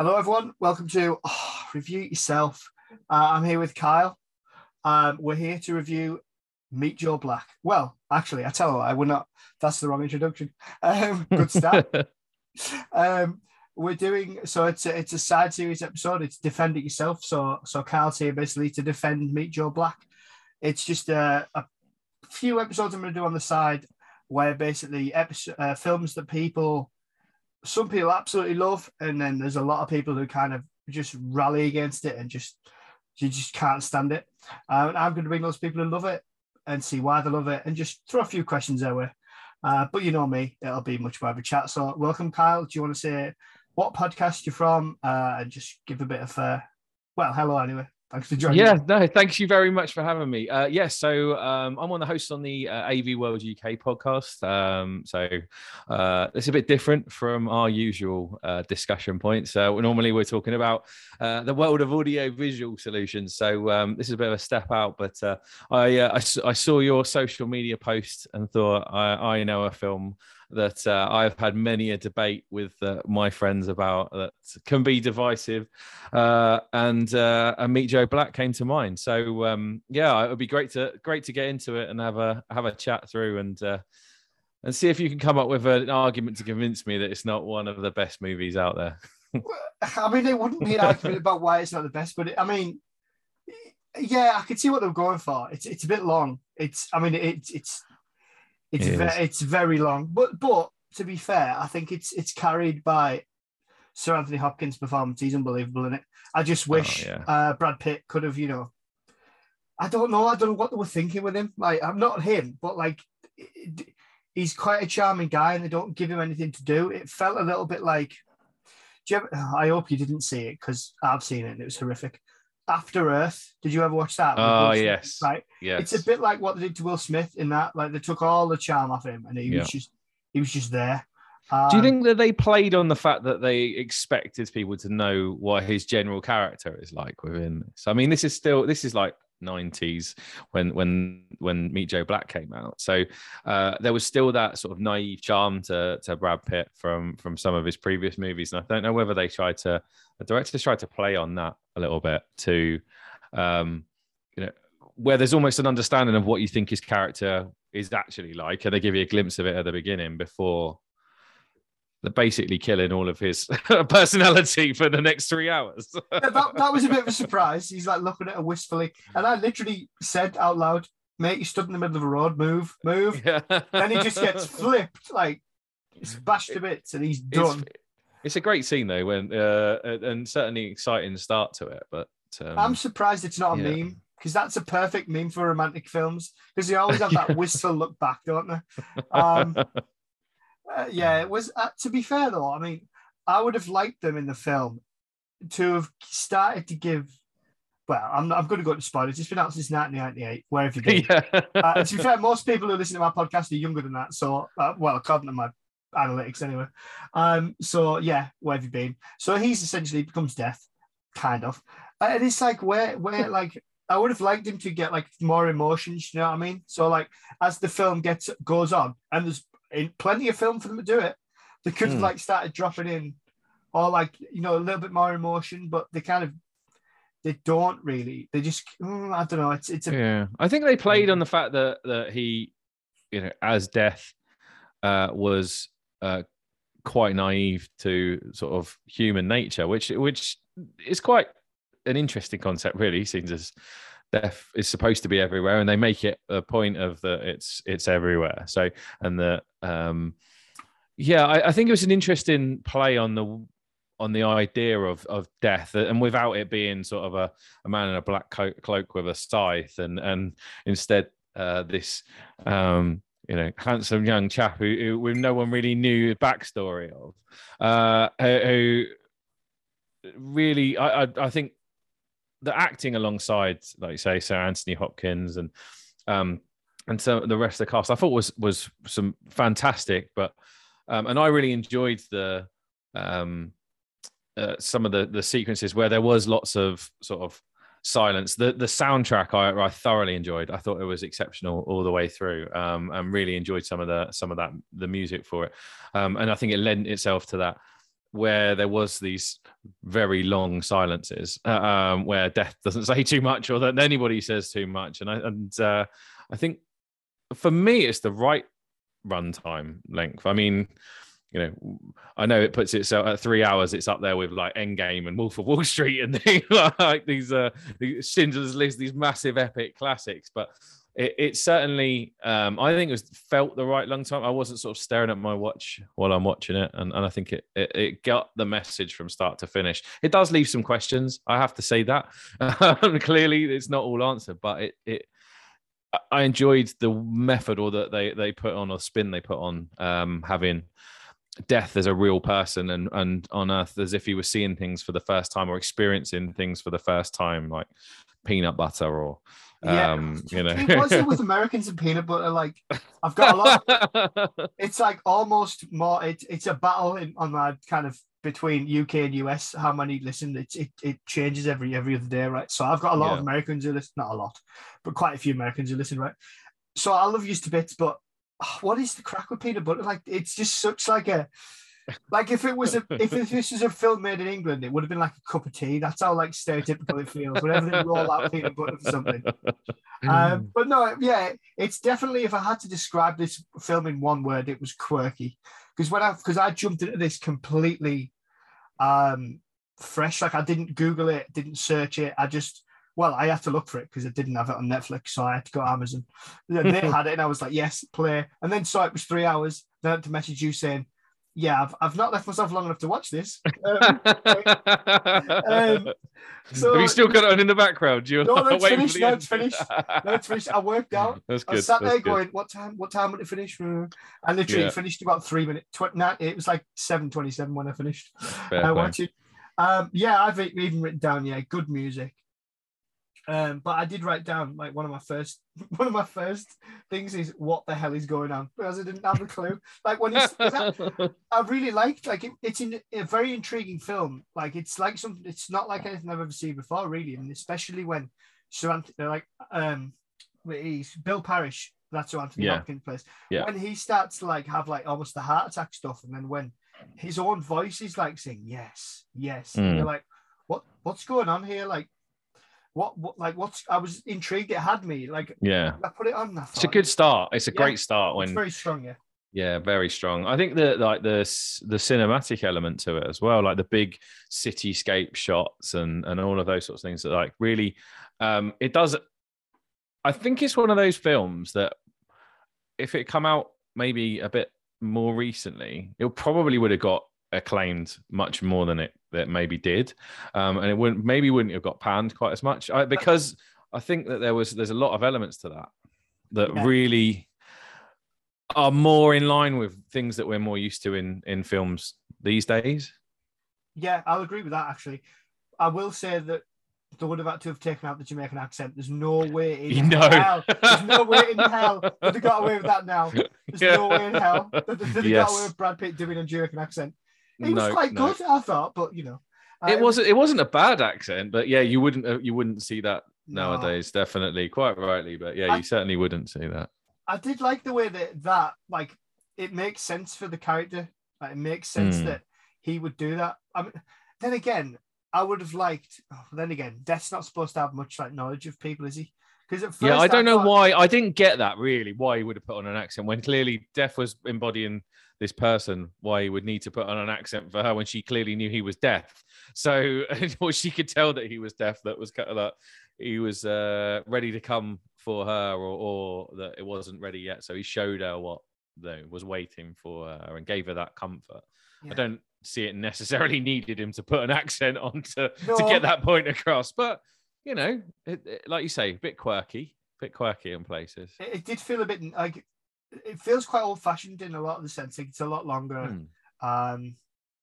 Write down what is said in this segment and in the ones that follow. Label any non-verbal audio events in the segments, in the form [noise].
Hello, everyone. Welcome to oh, Review Yourself. Uh, I'm here with Kiel. Um, we're here to review Meet Joe Black. Well, actually, I tell you, I would not. That's the wrong introduction. Um, good start. [laughs] um, we're doing so. It's a, it's a side series episode. It's defend it yourself. So so Kiel's here basically to defend Meet Joe Black. It's just a, a few episodes I'm going to do on the side where basically episode, uh, films that people some people absolutely love, and then there's a lot of people who kind of just rally against it and just you just can't stand it. Uh, I'm going to bring those people who love it and see why they love it, and just throw a few questions their way. Uh, but you know me, it'll be much more of a chat. So welcome, Kiel. Do you want to say what podcast you're from, uh, and just give a bit of uh, well, hello anyway. Thanks for joining. Yeah, me. no, thanks you very much for having me. Uh, yes, yeah, so um, I'm one of the hosts on the uh, AV World UK podcast. Um, so uh, it's a bit different from our usual uh, discussion points. Uh, normally we're talking about uh, the world of audio visual solutions. So um, this is a bit of a step out, but uh, I, I, I saw your social media post and thought I, I know a film that uh, I've had many a debate with uh, my friends about that can be divisive, uh, and uh, and Meet Joe Black came to mind. So um, yeah, it would be great to great to get into it and have a have a chat through and uh, and see if you can come up with an argument to convince me that it's not one of the best movies out there. [laughs] I mean, it wouldn't be an argument about why it's not the best, but it, I mean, yeah, I can see what they're going for. It's it's a bit long. It's I mean, it's it's it's it ve- it's very long, but but to be fair, I think it's it's carried by Sir Anthony Hopkins' performance. He's unbelievable in it. I just oh, wish oh, yeah. uh, Brad Pitt could have, you know, I don't know. I don't know what they were thinking with him. Like I'm not him, but like he's quite a charming guy, and they don't give him anything to do. It felt a little bit like. Ever, I hope you didn't see it because I've seen it and it was horrific. After Earth. Did you ever watch that? Oh yes, right. Yes, it's a bit like what they did to Will Smith in that. Like they took all the charm off him, and he yeah. was just he was just there. Um, Do you think that they played on the fact that they expected people to know what his general character is like within this? I mean, this is still this is like 90s when when when Meet Joe Black came out. So uh, there was still that sort of naive charm to to Brad Pitt from from some of his previous movies, and I don't know whether they tried to the directors tried to play on that a little bit to um, you know where there's almost an understanding of what you think his character is actually like, and they give you a glimpse of it at the beginning before they're basically killing all of his [laughs] personality for the next three hours. yeah, that, that was a bit of a surprise. He's like looking at her wistfully. And I literally said out loud, mate, you stood in the middle of a road, move, move. [laughs] Yeah. then he just gets flipped, like bashed to bits, and he's done. It's, a great scene though, when uh, and certainly exciting start to it. But um, I'm surprised it's not a yeah. meme because that's a perfect meme for romantic films because they always have [laughs] that wistful look back, don't they? Um, [laughs] uh, yeah, it was. Uh, to be fair though, I mean, I would have liked them in the film to have started to give. Well, I'm, I'm going to go to spoilers. It's been out since 1998. Where have you been? [laughs] Yeah. uh, to be fair, most people who listen to my podcast are younger than that. So, uh, well, according to my analytics, anyway. Um, so yeah, where have you been? So he's essentially becomes death, kind of, and it's like where, where, [laughs] like I would have liked him to get like more emotions. You know what I mean? So like as the film gets goes on, and there's in plenty of film for them to do it. They could have mm. like started dropping in, or like you know a little bit more emotion, but they kind of they don't really. They just mm, I don't know. It's it's a, yeah. I think they played mm. on the fact that that he, you know, as death, uh, was uh, quite naive to sort of human nature, which which is quite an interesting concept, really. Seems as death is supposed to be everywhere and they make it a point of that it's it's everywhere so and that um yeah I, I, think it was an interesting play on the on the idea of of death and without it being sort of a, a man in a black coat, cloak with a scythe and and instead uh this um you know handsome young chap who, who no one really knew the backstory of uh who really I, I i think the acting alongside, like you say, Sir Anthony Hopkins and um, and so the rest of the cast, I thought was was some fantastic. But um, and I really enjoyed the um, uh, some of the the sequences where there was lots of sort of silence. The the soundtrack I, I thoroughly enjoyed. I thought it was exceptional all the way through, um, and really enjoyed some of the some of that the music for it. Um, and I think it lent itself to that where there was these very long silences uh, um, where death [laughs] doesn't say too much or that anybody says too much and i and uh, i think for me it's the right runtime length i mean you know, I know it puts itself at three hours. It's up there with like Endgame and Wolf of Wall Street and [laughs] things like these, uh, Schindler's List, these massive epic classics. But it, it certainly, um, I think it was felt the right long time. I wasn't sort of staring at my watch while I'm watching it, and, and I think it, it, it got the message from start to finish. It does leave some questions. I have to say that. [laughs] clearly, it's not all answered, but it it I enjoyed the method or that they they put on or spin they put on um, having death as a real person and and on earth as if he was seeing things for the first time or experiencing things for the first time like peanut butter or yeah. um you know it was it with americans and peanut butter like i've got a lot [laughs] it's like almost more it, it's a battle in, on my kind of between uk and us how many listen it, it, it changes every every other day right so i've got a lot yeah. of americans who listen not a lot but quite a few americans who listen right so i love used to bits but oh, what is the crack with peanut butter? Like it's just such like a like if it was a if this was a film made in England, it would have been like a cup of tea. That's how like stereotypical it feels. Whenever they roll out peanut butter for something. [laughs] Um, but no, yeah, it's definitely if I had to describe this film in one word, it was quirky. Because when I because I jumped into this completely um fresh, like I didn't Google it, didn't search it. I just well, I had to look for it because I didn't have it on Netflix, so I had to go to Amazon. They [laughs] had it, and I was like, "Yes, play." And then saw it was three hours. Then I had to message you saying, "Yeah, I've, I've not left myself long enough to watch this." [laughs] Um, um, so, have you still got it on in the background? You no, finished. No, it's finished. No, it's finished. I worked out. [laughs] That's good. I sat there going, "What time? What time would it finish?" And literally yeah. finished about three minutes. Tw- it was like seven twenty-seven when I finished. I watched it. Um, yeah, I've even written down. Yeah, good music. Um, but I did write down like one of my first [laughs] one of my first things is what the hell is going on because I didn't have a clue. Like when it's, [laughs] I really liked like it, it's in a very intriguing film. Like it's like something. It's not like anything I've ever seen before, really, and especially when Sir Anthony, like um, he's Bill Parrish. That's who Anthony yeah. Hopkins plays. Yeah. When he starts to like have like almost the heart attack stuff, and then when his own voice is like saying yes, yes, mm. you're like, what what's going on here? Like what, what like what's I was intrigued. It had me like yeah. I put it on. I it's a good start. It's a yeah, great start when it's very strong. Yeah. Yeah, very strong. I think that like the the cinematic element to it as well, like the big cityscape shots and and all of those sorts of things that like really, um, it does. I think it's one of those films that if it come out maybe a bit more recently, it probably would have got acclaimed much more than it that maybe did, um, and it wouldn't maybe wouldn't have got panned quite as much I, because I think that there was there's a lot of elements to that that yeah. really are more in line with things that we're more used to in in films these days. Yeah, I'll agree with that. Actually, I will say that they would have had to have taken out the Jamaican accent. There's no way in [laughs] no. hell. There's no way in hell that they got away with that now. There's [laughs] yeah. no way in hell that they yes. got away with Brad Pitt doing a Jamaican accent. It was quite no. good, I thought, but you know, it um, wasn't. It wasn't a bad accent, but yeah, you wouldn't. Uh, you wouldn't see that nowadays. No. Definitely, quite rightly, but yeah, I, you certainly wouldn't see that. I did like the way that that like it makes sense for the character. Like it makes sense mm. that he would do that. I mean, then again, I would have liked. Oh, then again, Death's not supposed to have much like knowledge of people, is he? Because yeah, I don't know thought... why. I didn't get that really. Why he would have put on an accent when clearly Death was embodying this person why he would need to put on an accent for her when she clearly knew he was deaf. So, [laughs] or she could tell that he was deaf. That was kind of like he was uh, ready to come for her, or, or that it wasn't ready yet. So he showed her what though was waiting for her and gave her that comfort. Yeah. I don't see it necessarily [laughs] needed him to put an accent on to, no. to get that point across, but you know, it, it, like you say, a bit quirky, a bit quirky in places. It, it did feel a bit like it feels quite old fashioned in a lot of the sense. Like it's a lot longer, mm. um,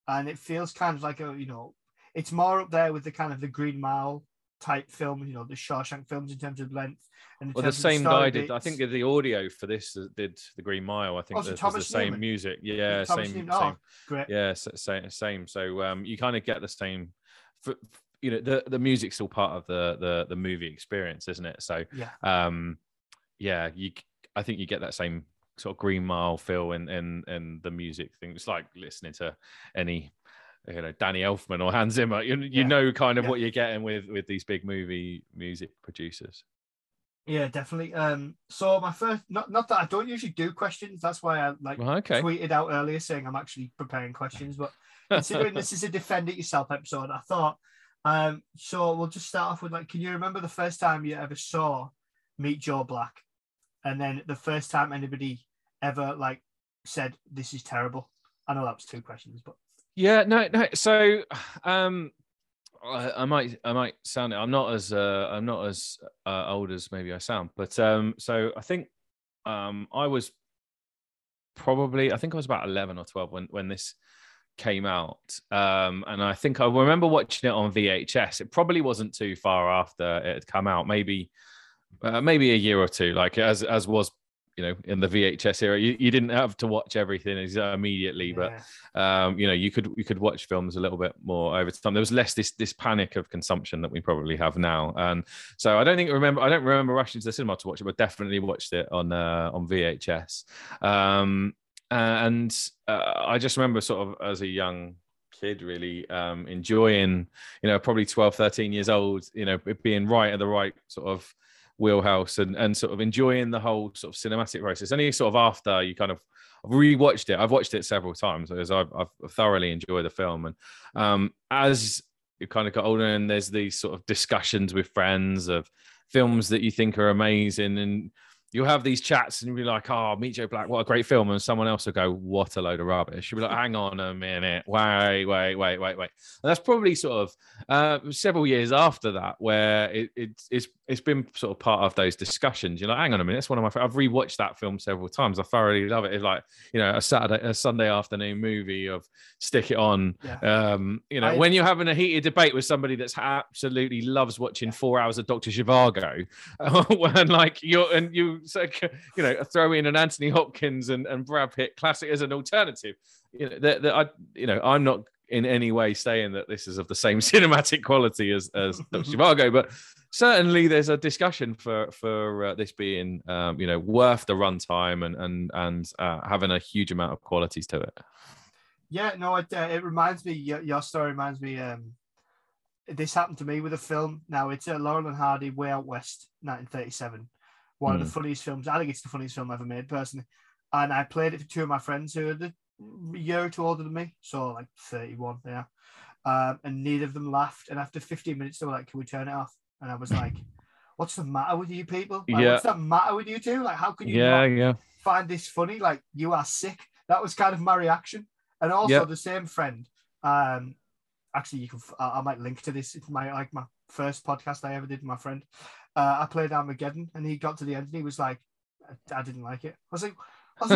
and it feels kind of like a you know, it's more up there with the kind of the Green Mile type film, you know, the Shawshank films in terms of length. And well, the same the guy did. I think the audio for this did the Green Mile. I think oh, the, the same Newman. music. Yeah, same, same. Oh. Yeah, same, same. So um, you kind of get the same. For, you know, the the music's still part of the the the movie experience, isn't it? So yeah, um, yeah, you. I think you get that same sort of Green Mile feel and and and the music thing. It's like listening to any you know Danny Elfman or Hans Zimmer. You, you Yeah. know kind of Yeah. what you're getting with with these big movie music producers. Yeah, definitely. Um, so my first, not not that I don't usually do questions. That's why I like Well, okay. tweeted out earlier saying I'm actually preparing questions. But [laughs] considering this is a defend it yourself episode, I thought. Um, so we'll just start off with like, can you remember the first time you ever saw Meet Joe Black, and then the first time anybody ever like said this is terrible? I know that was two questions, but Yeah, no, no. So, um, I, I might, I might sound. I'm not as, uh, I'm not as uh, old as maybe I sound, but um, so I think, um, I was probably, I think I was about 11 or 12 when when this came out, um, and I think I remember watching it on VHS. It probably wasn't too far after it had come out, maybe, uh, maybe a year or two, like as as was. You know, in the VHS era, you, you didn't have to watch everything immediately, but um, you know, you could you could watch films a little bit more over time. There was less this this panic of consumption that we probably have now, and so I don't think remember I don't remember rushing to the cinema to watch it, but definitely watched it on uh, on VHS. Um, and uh, I just remember sort of as a young kid really um, enjoying, you know, probably 12, 13 years old, you know, being right at the right sort of wheelhouse and, and sort of enjoying the whole sort of cinematic process. Only sort of after you kind of I've rewatched it. I've watched it several times because I've, I've thoroughly enjoyed the film. And um, as you kind of got older, and there's these sort of discussions with friends of films that you think are amazing, and you'll have these chats and you'll be like, "Oh, Meet Joe Black, what a great film!" And someone else will go, "What a load of rubbish." You'll be like, "Hang on a minute, wait, wait, wait, wait, wait." And that's probably sort of uh, several years after that where it, it's it's it's been sort of part of those discussions. You're like, "Hang on a minute, it's one of my. I've rewatched that film several times. I thoroughly love it. It's like you know a Saturday, a Sunday afternoon movie of stick it on. Yeah. Um, you know, I- when you're having a heated debate with somebody that's absolutely loves watching four hours of Doctor Zhivago, [laughs] when like you're and you so, you know throw in an Anthony Hopkins and, and Brad Pitt classic as an alternative. You know, that, that I you know I'm not in any way saying that this is of the same [laughs] cinematic quality as as [laughs] Doctor Zhivago, but certainly there's a discussion for for uh, this being um, you know worth the runtime and and and uh, having a huge amount of qualities to it. Yeah, no, it, uh, it reminds me. Your, your story reminds me. Um, this happened to me with a film. Now it's uh, Laurel and Hardy, Way Out West, 1937. One of Hmm. the funniest films. I think it's the funniest film ever made, personally. And I played it for two of my friends who are the a year or two older than me, so like 31 yeah. Um, and neither of them laughed. And after 15 minutes, they were like, "Can we turn it off?" And I was like, "What's the matter with you people? Like, Yeah. What's the matter with you two? Like, how can you Yeah, yeah. find this funny? Like, you are sick." That was kind of my reaction. And also Yep. the same friend. Um, actually, you can. I, I might link to this. It's my like my first podcast I ever did with my friend. Uh, I played Armageddon, and he got to the end, and he was like, "I, I didn't like it." I was like, "I was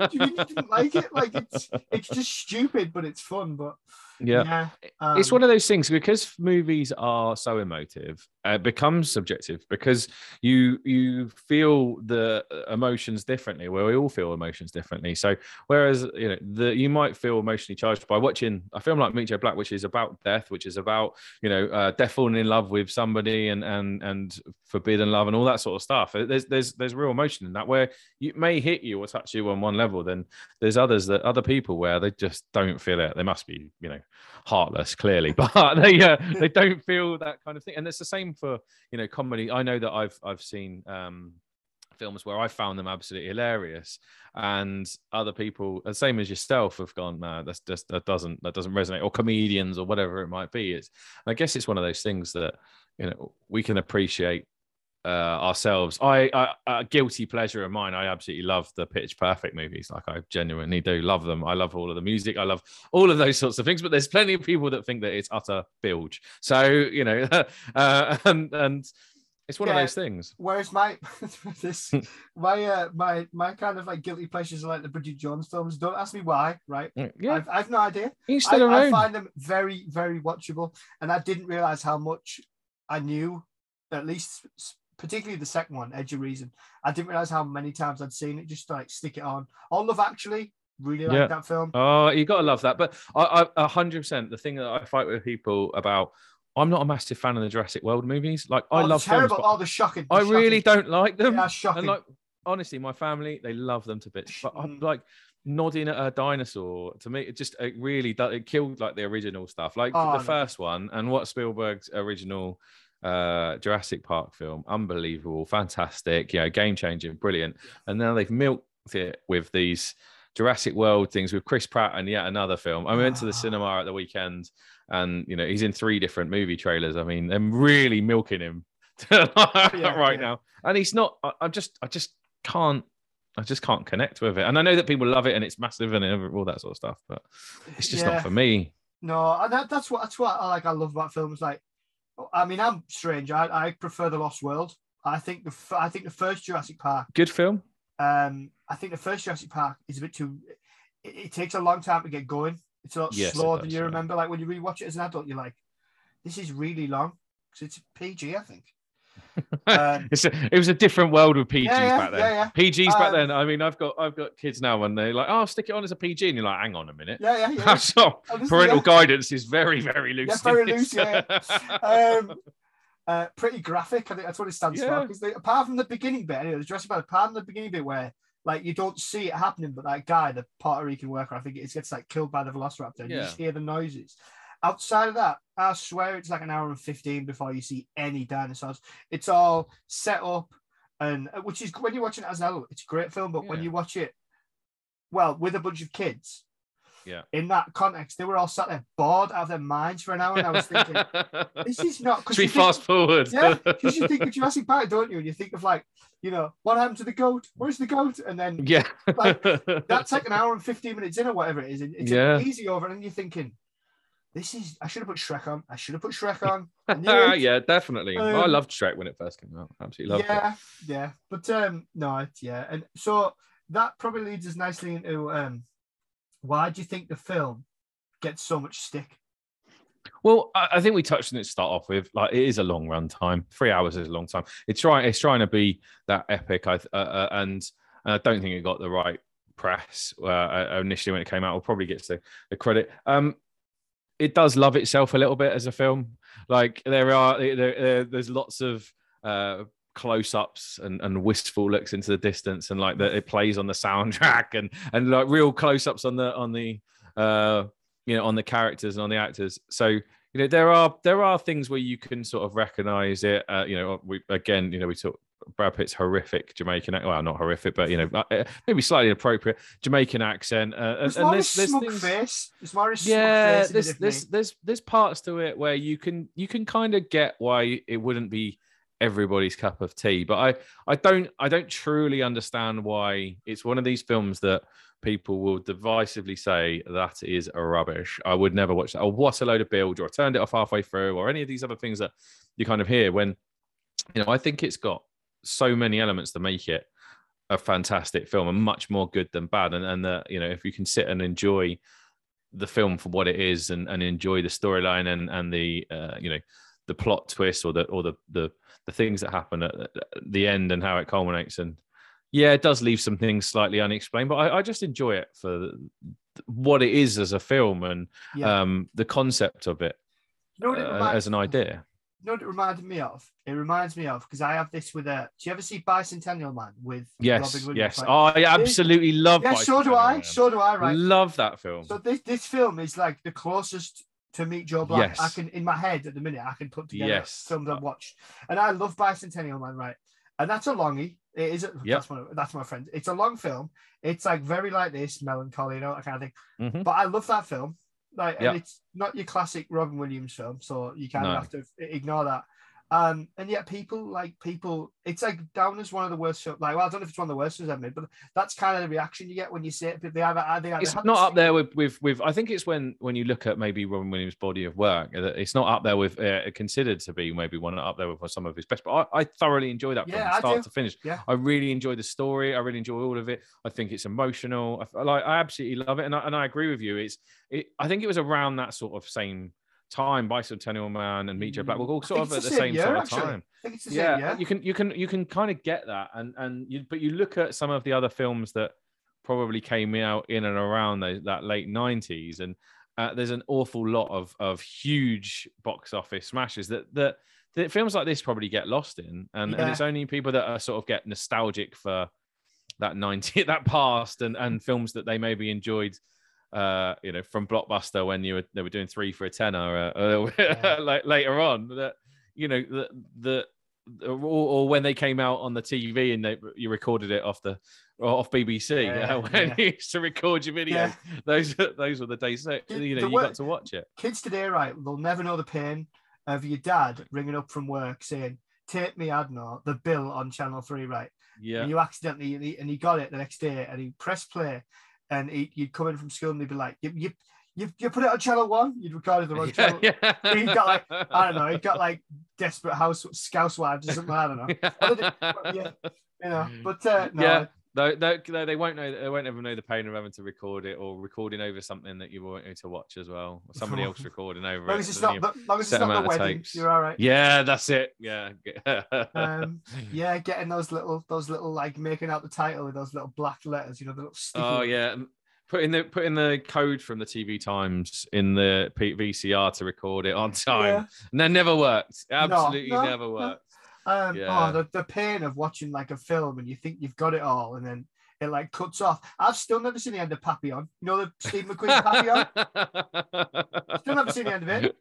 like, you didn't like it? Like it's it's just stupid, but it's fun." But yeah. um, it's one of those things because movies are so emotive uh, it becomes subjective because you you feel the emotions differently well we all feel emotions differently. So whereas you know the you might feel emotionally charged by watching a film like meet joe black which is about death which is about you know uh, death falling in love with somebody and and and forbidden love and all that sort of stuff. There's there's there's real emotion in that where you may hit you or touch you on one level then there's others that other people where they just don't feel it. They must be you know heartless clearly [laughs] but they uh, they don't feel that kind of thing. And it's the same for you know comedy. I know that i've i've seen um films where i found them absolutely hilarious and other people the same as yourself have gone no that's just that doesn't that doesn't resonate or comedians or whatever it might be. It's i guess it's one of those things that you know we can appreciate uh, ourselves. I, I a guilty pleasure of mine. I absolutely love the Pitch Perfect movies. Like I genuinely do love them. I love all of the music. I love all of those sorts of things. But there's plenty of people that think that it's utter bilge. So you know, [laughs] uh, and and it's one Yeah. of those things. Whereas my [laughs] this my uh my my kind of like guilty pleasures are like the Bridget Jones films. Don't ask me why, right? Yeah, I've, I've no idea. each I, I own. find them very, very watchable, and I didn't realize how much I knew. At least, particularly the second one, Edge of Reason. I didn't realize how many times I'd seen it. Just to, like stick it on. All Love Actually, really like Yeah. that film. Oh, you gotta love that. But I, I, a hundred percent. The thing that I fight with people about, I'm not a massive fan of the Jurassic World movies. Like I oh, love terrible. films, oh, the shocking. I the really shocking. don't like them. Shocking. And like honestly, my family they love them to bits. But I'm Mm. like, nodding at a dinosaur to me it just it really does it killed like the original stuff like Oh, the no. first one and what spielberg's original uh jurassic park film unbelievable fantastic you know, game changing brilliant and now they've milked it with these jurassic world things with chris pratt and yet another film i went to the Ah. cinema at the weekend and you know he's in three different movie trailers i mean they're really milking him [laughs] right yeah. now and he's not I, I just i just can't I just can't connect with it. And I know that people love it and it's massive and all that sort of stuff, but it's just Yeah. not for me. No, and that, that's what that's what I like. I love about films. Like, I mean, I'm strange. I, I prefer the Lost World. I think the I think the first Jurassic Park. Good film. Um, I think the first Jurassic Park is a bit too. It, it takes a long time to get going. It's a lot Yes, slower does, than you yeah. remember. Like when you rewatch it as an adult, you're like, this is really long. Because it's PG, I think. Um, [laughs] a, it was a different world with PGs yeah, back then. yeah, yeah. PGs back Um, then. I mean, I've got I've got kids now and they're like, oh, stick it on as a PG, and you're like, hang on a minute. Yeah, yeah, [laughs] yeah. so Honestly, parental yeah. guidance is very very loose. Yeah, very [laughs] loose, yeah. um, uh, pretty graphic. I think that's what it stands Yeah. for. Because apart from the beginning bit, anyway, the Jurassic Park, apart from the beginning bit where like you don't see it happening, but that guy, the Puerto Rican worker, I think it gets like killed by the Velociraptor. and You Yeah. just hear the noises. Outside of that, I swear it's like an hour and fifteen before you see any dinosaurs. It's all set up, and uh, which is when you're watching it as an adult, it's a great film. But when you watch it, well, with a bunch of kids, Yeah. in that context, they were all sat there bored out of their minds for an hour, and I was thinking, [laughs] this is not because we fast forward? yeah, because you think [laughs] of Jurassic Park, don't you? And you think of like, you know, what happened to the goat? Where's the goat? And then yeah. Like, [laughs] that's like an hour and 15 minutes in or whatever it is. and It's Yeah. easy over, and you're thinking, this is, I should have put Shrek on. I should have put Shrek [laughs] on. I yeah, definitely. I Um, loved Shrek when it first came out. Absolutely loved it. yeah, yeah. But um, no, yeah. And so that probably leads us nicely into um, why do you think the film gets so much stick? Well, I, I think we touched on it to start off with. Like, it is a long run time. Three hours is a long time. It's trying. It's trying to be that epic. I uh, uh, and and I don't think it got the right press uh, initially when it came out. We'll probably get the credit. Um, it does love itself a little bit as a film. Like there are there, there, there's lots of uh, close-ups and, and wistful looks into the distance, and like that it plays on the soundtrack [laughs] and and like real close-ups on the on the uh, you know on the characters and on the actors. So you know there are there are things where you can sort of recognize it. Uh, you know, we again, you know, we talk Brad Pitt's horrific Jamaican, ac- well, not horrific, but you know, uh, maybe slightly inappropriate Jamaican accent. Uh, and, and there's, a there's smug things, face. It's smug yeah, there's there's there's there's parts to it where you can you can kind of get why it wouldn't be everybody's cup of tea, but I I don't I don't truly understand why it's one of these films that people will divisively say that is a rubbish. I would never watch that. Or what a load of bilge, or I turned it off halfway through, or any of these other things that you kind of hear when you know I think it's got so many elements to make it a fantastic film and much more good than bad. And and that you know if you can sit and enjoy the film for what it is and, and enjoy the storyline and and the uh, you know the plot twist or the or the the the things that happen at the end and how it culminates and yeah it does leave some things slightly unexplained but I, I just enjoy it for the- what it is as a film and Yeah. um the concept of it You know uh, as an idea You know what it reminded me of? It reminds me of because I have this with a. Do you ever see Bicentennial Man with yes Robin Williams? yes Like, oh, I absolutely love yeah, so do I. Man. So do I. Right. love that film So this this film is like the closest to Meet Joe Black Yes. I can in my head at the minute. I can put together Yes. films I've watched, and I love Bicentennial Man. Right, and that's a longie. It is. A, Yep. That's my that's my friend. It's a long film. It's like very like this, melancholy, you know, that kind of thing. Mhm. But I love that film. Like, Yep. and it's not your classic Robin Williams film, so you kind of No. have to ignore that. Um, and yet people like people, it's like down as one of the worst. shows. Like, well, I don't know if it's one of the worst films I've made, but that's kind of the reaction you get when you see it. But they either, they either it's not up there with, with with I think it's when when you look at maybe Robin Williams' body of work, it's not up there with uh, considered to be maybe one up there with some of his best. But I, I thoroughly enjoy that Yeah, from start do. to finish. Yeah. I really enjoy the story. I really enjoy all of it. I think it's emotional. I, like I absolutely love it, and I, and I agree with you. It's it. I think it was around that sort of same time. Bicentennial Man and Meet Joe Black were all sort of at the same year, sort of actually. time I think it's the yeah, same you can you can you can kind of get that, and and you but you look at some of the other films that probably came out in and around those, that late '90s, and uh, there's an awful lot of of huge box office smashes that that that films like this probably get lost in, and and it's only people that are sort of get nostalgic for that 90 [laughs] that past and and films that they maybe enjoyed uh you know from blockbuster when you were they were doing three for a tenner uh, [laughs] Yeah. [laughs] like later on that you know the the or, or when they came out on the TV and they, you recorded it off the or off BBC [laughs] Yeah, uh, when yeah. you used to record your videos. Yeah. Those those were the days. So, you know, you got to watch it. Kids today, right, they'll never know the pain of your dad ringing up from work saying, "Take me, Adnor, the bill on Channel Three, right?" Yeah, And you accidentally and he, and he got it the next day, and he pressed play, and he, you'd come in from school and he'd be like, "You you you, you put it on Channel One." You'd recorded the wrong channel. [laughs] yeah. He got like I don't know. He got like desperate house scouse wives or something. I don't know. [laughs] Well, they did- yeah, you know. But uh, no, Yeah. Though, though, though they won't know, they won't ever know the pain of having to record it or recording over something that you want to watch as well, or somebody else [laughs] recording over it. it's not, long as it's not the wedding, you're all right. Yeah, that's it. Yeah. [laughs] Um, yeah, getting those little, those little like making out the title with those little black letters, you know, the little sticky. oh yeah. Putting the putting the code from the TV Times in the VCR to record it on time, Yeah. and that never worked. Absolutely no, never no. Um, Yeah. Oh, the, the pain of watching like a film and you think you've got it all, and then it like cuts off. I've still never seen the end of Papillon. You know the Steve McQueen Papillon. [laughs] Still never seen the end of it.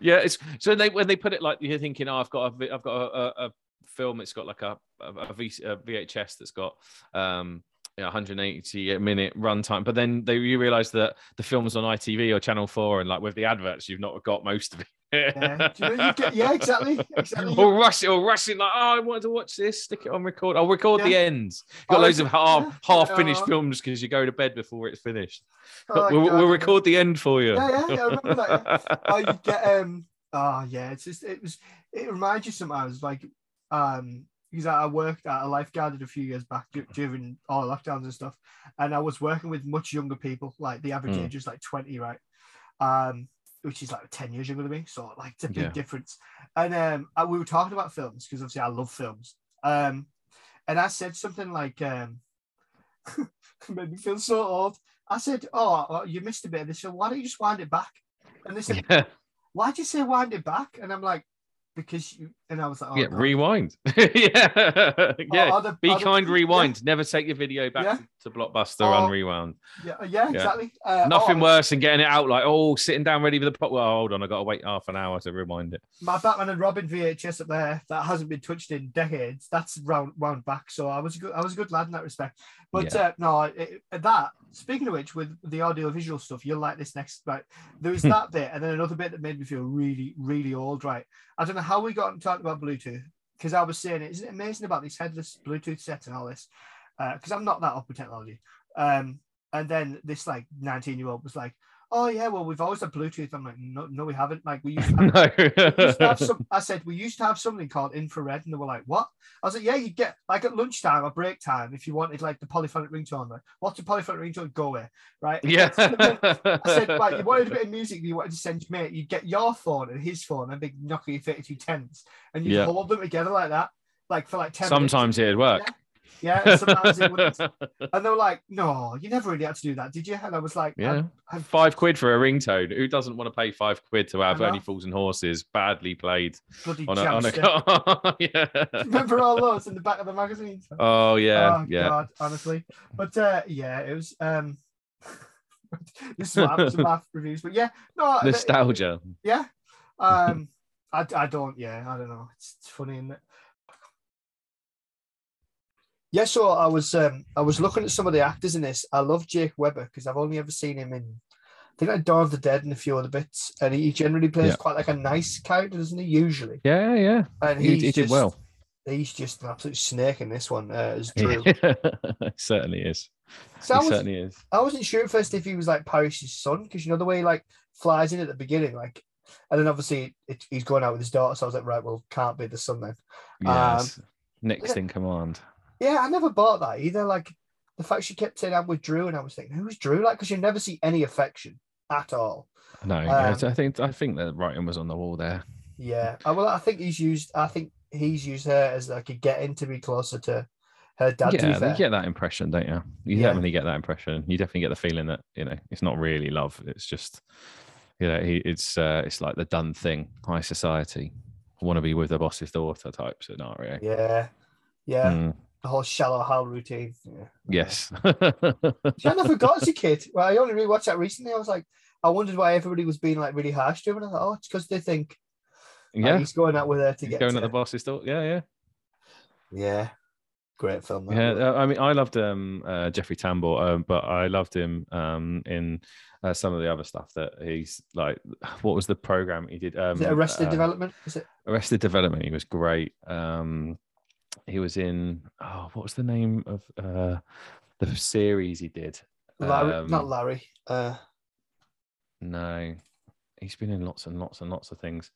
yeah, it's so they when they put it like you're thinking, oh, I've got a, I've got a, a, film. It's got like a a, a, v, a VHS that's got um you know, 180 minute runtime, but then they you realize that the film's on ITV or Channel Four, and like with the adverts, you've not got most of it. Yeah, Do you know, you get- yeah, exactly, exactly. or rushing, or rushing, like, oh, I wanted to watch this, stick it on record. I'll record the Yeah. ends. Got Oh, loads of half, half finished Oh. films because you go to bed before it's finished. Oh, we'll, we'll record the end for you. Yeah, yeah, yeah, I remember that, [laughs] oh, you get um oh yeah, it's just it was it reminds you sometimes like um because I worked at a lifeguarded a few years back during all lockdowns and stuff, and I was working with much younger people, like the average Mm. age is like 20, right? Um, which is like 10 years younger than me, so like it's a big Yeah. difference. And um I- we were talking about films because obviously I love films. Um and I said something like um [laughs] made me feel so old. I said, Oh, oh, you missed a bit of this film. Why don't you just wind it back? And they said, [laughs] Yeah, why'd you say wind it back? And I'm like, because you, and I was like, oh, yeah God. rewind. [laughs] yeah, yeah. The- Be the- kind, yeah, rewind. Never take your video back Yeah. to, to Blockbuster Oh, on rewound. Yeah, yeah, exactly. Uh, Nothing oh, worse than getting it out like, oh, sitting down ready for the pop. Well, hold on, I got to wait half an hour to rewind it. My Batman and Robin VHS up there that hasn't been touched in decades. That's round wound back. So I was a good, I was a good lad in that respect. But Yeah. uh, no, it, that. Speaking of which, with the audio visual stuff, you'll like this next. Right, there was [laughs] that bit, and then another bit that made me feel really, really old. Right, I don't know how we got on talking about Bluetooth because I was saying, isn't it amazing about these headless Bluetooth sets and all this? Because I'm not that up with technology. Um, and then this like 19 year old was like, "Oh yeah, well we've always had Bluetooth." I'm like, "No, no, we haven't." Like we used to [laughs] have we used to have some, [laughs] I said we used to have something called infrared, and they were like, "What?" I was like, "Yeah, you get like at lunchtime or break time if you wanted like the polyphonic ringtone. Like, what's a polyphonic ringtone? Go away, right?" yeah. I said, [laughs] like you wanted a bit of music, you wanted to send your mate. You'd get your phone and his phone, and big Nokia 3210s, and you Yeah. hold them together like that, like for like 10 minutes. Sometimes it'd work. Yeah, and sometimes it wouldn't. [laughs] And they were like, "No, you never really had to do that, did you?" And I was like, Yeah. I'm- Five quid for a ringtone. Who doesn't want to pay five quid to have Only Fools and Horses badly played bloody on a, on a [laughs] yeah. [laughs] Remember all those in the back of the magazine? Oh yeah, oh, yeah. God, honestly. But uh, yeah, it was. um This is what happens with math reviews. But yeah, no, Nostalgia. yeah. Um, I, I don't. Yeah, I don't know. It's, it's funny, it? Yeah, so I was um I was looking at some of the actors in this. I love Jake Weber because I've only ever seen him in I think like Dawn of the Dead and a few other bits, and he generally plays Yeah. quite like a nice character, doesn't he? Usually, Yeah, yeah. and He, he's he did just- well. He's just an absolute snake in this one uh, as Drew. [laughs] certainly is. So I was, certainly is. I wasn't sure at first if he was like Parrish's son because you know the way he like flies in at the beginning, like, and then obviously it, he's going out with his daughter. So I was like, right, well, can't be the son then. Yes. Next Um, yeah. in command. Yeah, I never bought that either. Like the fact she kept saying I'm with Drew, and I was thinking, who's Drew? Like, because you never see any affection at all. No, Um, yeah, I think I think the writing was on the wall there. Yeah, well, I think he's used. I think he's used her as like a get in to be closer to her dad. to yeah, you get that impression, don't you? You Yeah. definitely get that impression. You definitely get the feeling that you know it's not really love. It's just you know he, it's uh, it's like the done thing, high society, want to be with the boss's daughter type scenario. yeah, yeah. Mm. The whole shallow Hal routine. Yeah. Yes. [laughs] Which I never got as a kid. Well, I only rewatched that recently. I was like, I wondered why everybody was being like really harsh to him. And I thought, oh, it's because they think like, yeah. he's going out with her to He's get going to at the boss's door. Yeah, yeah. Yeah, great film. Yeah, uh, I mean, I loved um, uh, Jeffrey Tambor, um, but I loved him um, in uh, some of the other stuff that he's like. What was the program he did? Um, Is it Arrested uh, Development? Is it? Arrested Development. He was great. Um, he was in. Oh, what was the name of uh, the series he did? Larry, um, not Larry. Uh, No, he's been in lots and lots and lots of things.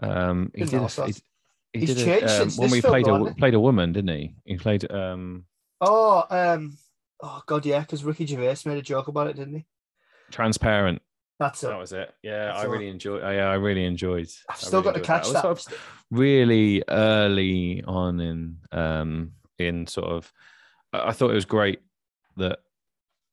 Um, he did. A, he, he He's did changed a, um, when we played though, a played a woman, didn't he? He played um oh, um, oh God, yeah, because Ricky Gervais made a joke about it, didn't he? transparent. That's it. That was it. Yeah, That's I really enjoyed. I, I really enjoyed. I've still really got to catch I that. sort of really early on in um in sort of. I I thought it was great that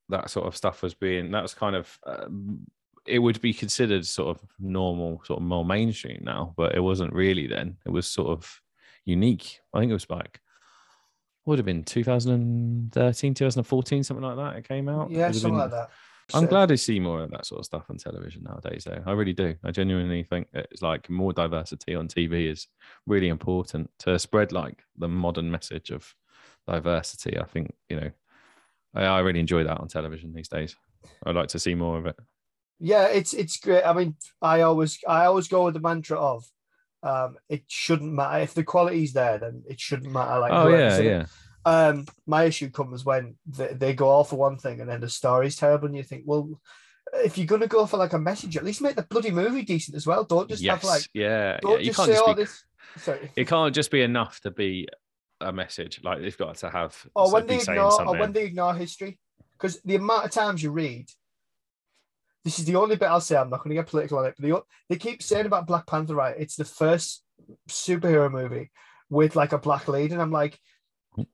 that sort of stuff was being. That was kind of. Um, it would be considered sort of normal, sort of more mainstream now, but it wasn't really then. It was sort of unique. I think it was like would have been 2013, 2014, something like that. It came out. Yeah, something been- like that. I'm glad to see more of that sort of stuff on television nowadays, though. I really do. I genuinely think it's like more diversity on TV is really important to spread like the modern message of diversity. I think, you know, I, I really enjoy that on television these days. I'd like to see more of it. Yeah, it's it's great. I mean, I always I always go with the mantra of um it shouldn't matter if the quality's there, then it shouldn't matter. Like oh, yeah, yeah, it. Yeah. Um, my issue comes when they, they go all for one thing and then the story's terrible, and you think, well, if you're gonna go for like a message, at least make the bloody movie decent as well. Don't just yes, have like yeah. yeah. don't You just can't say just all be, this. Sorry. it can't just be enough to be a message. Like, they've got to have, or so when they ignore or when they ignore history because the amount of times you read this is the only bit i'll say i'm not going to get political on it but they, they keep saying about black panther right it's the first superhero movie with like a black lead and i'm like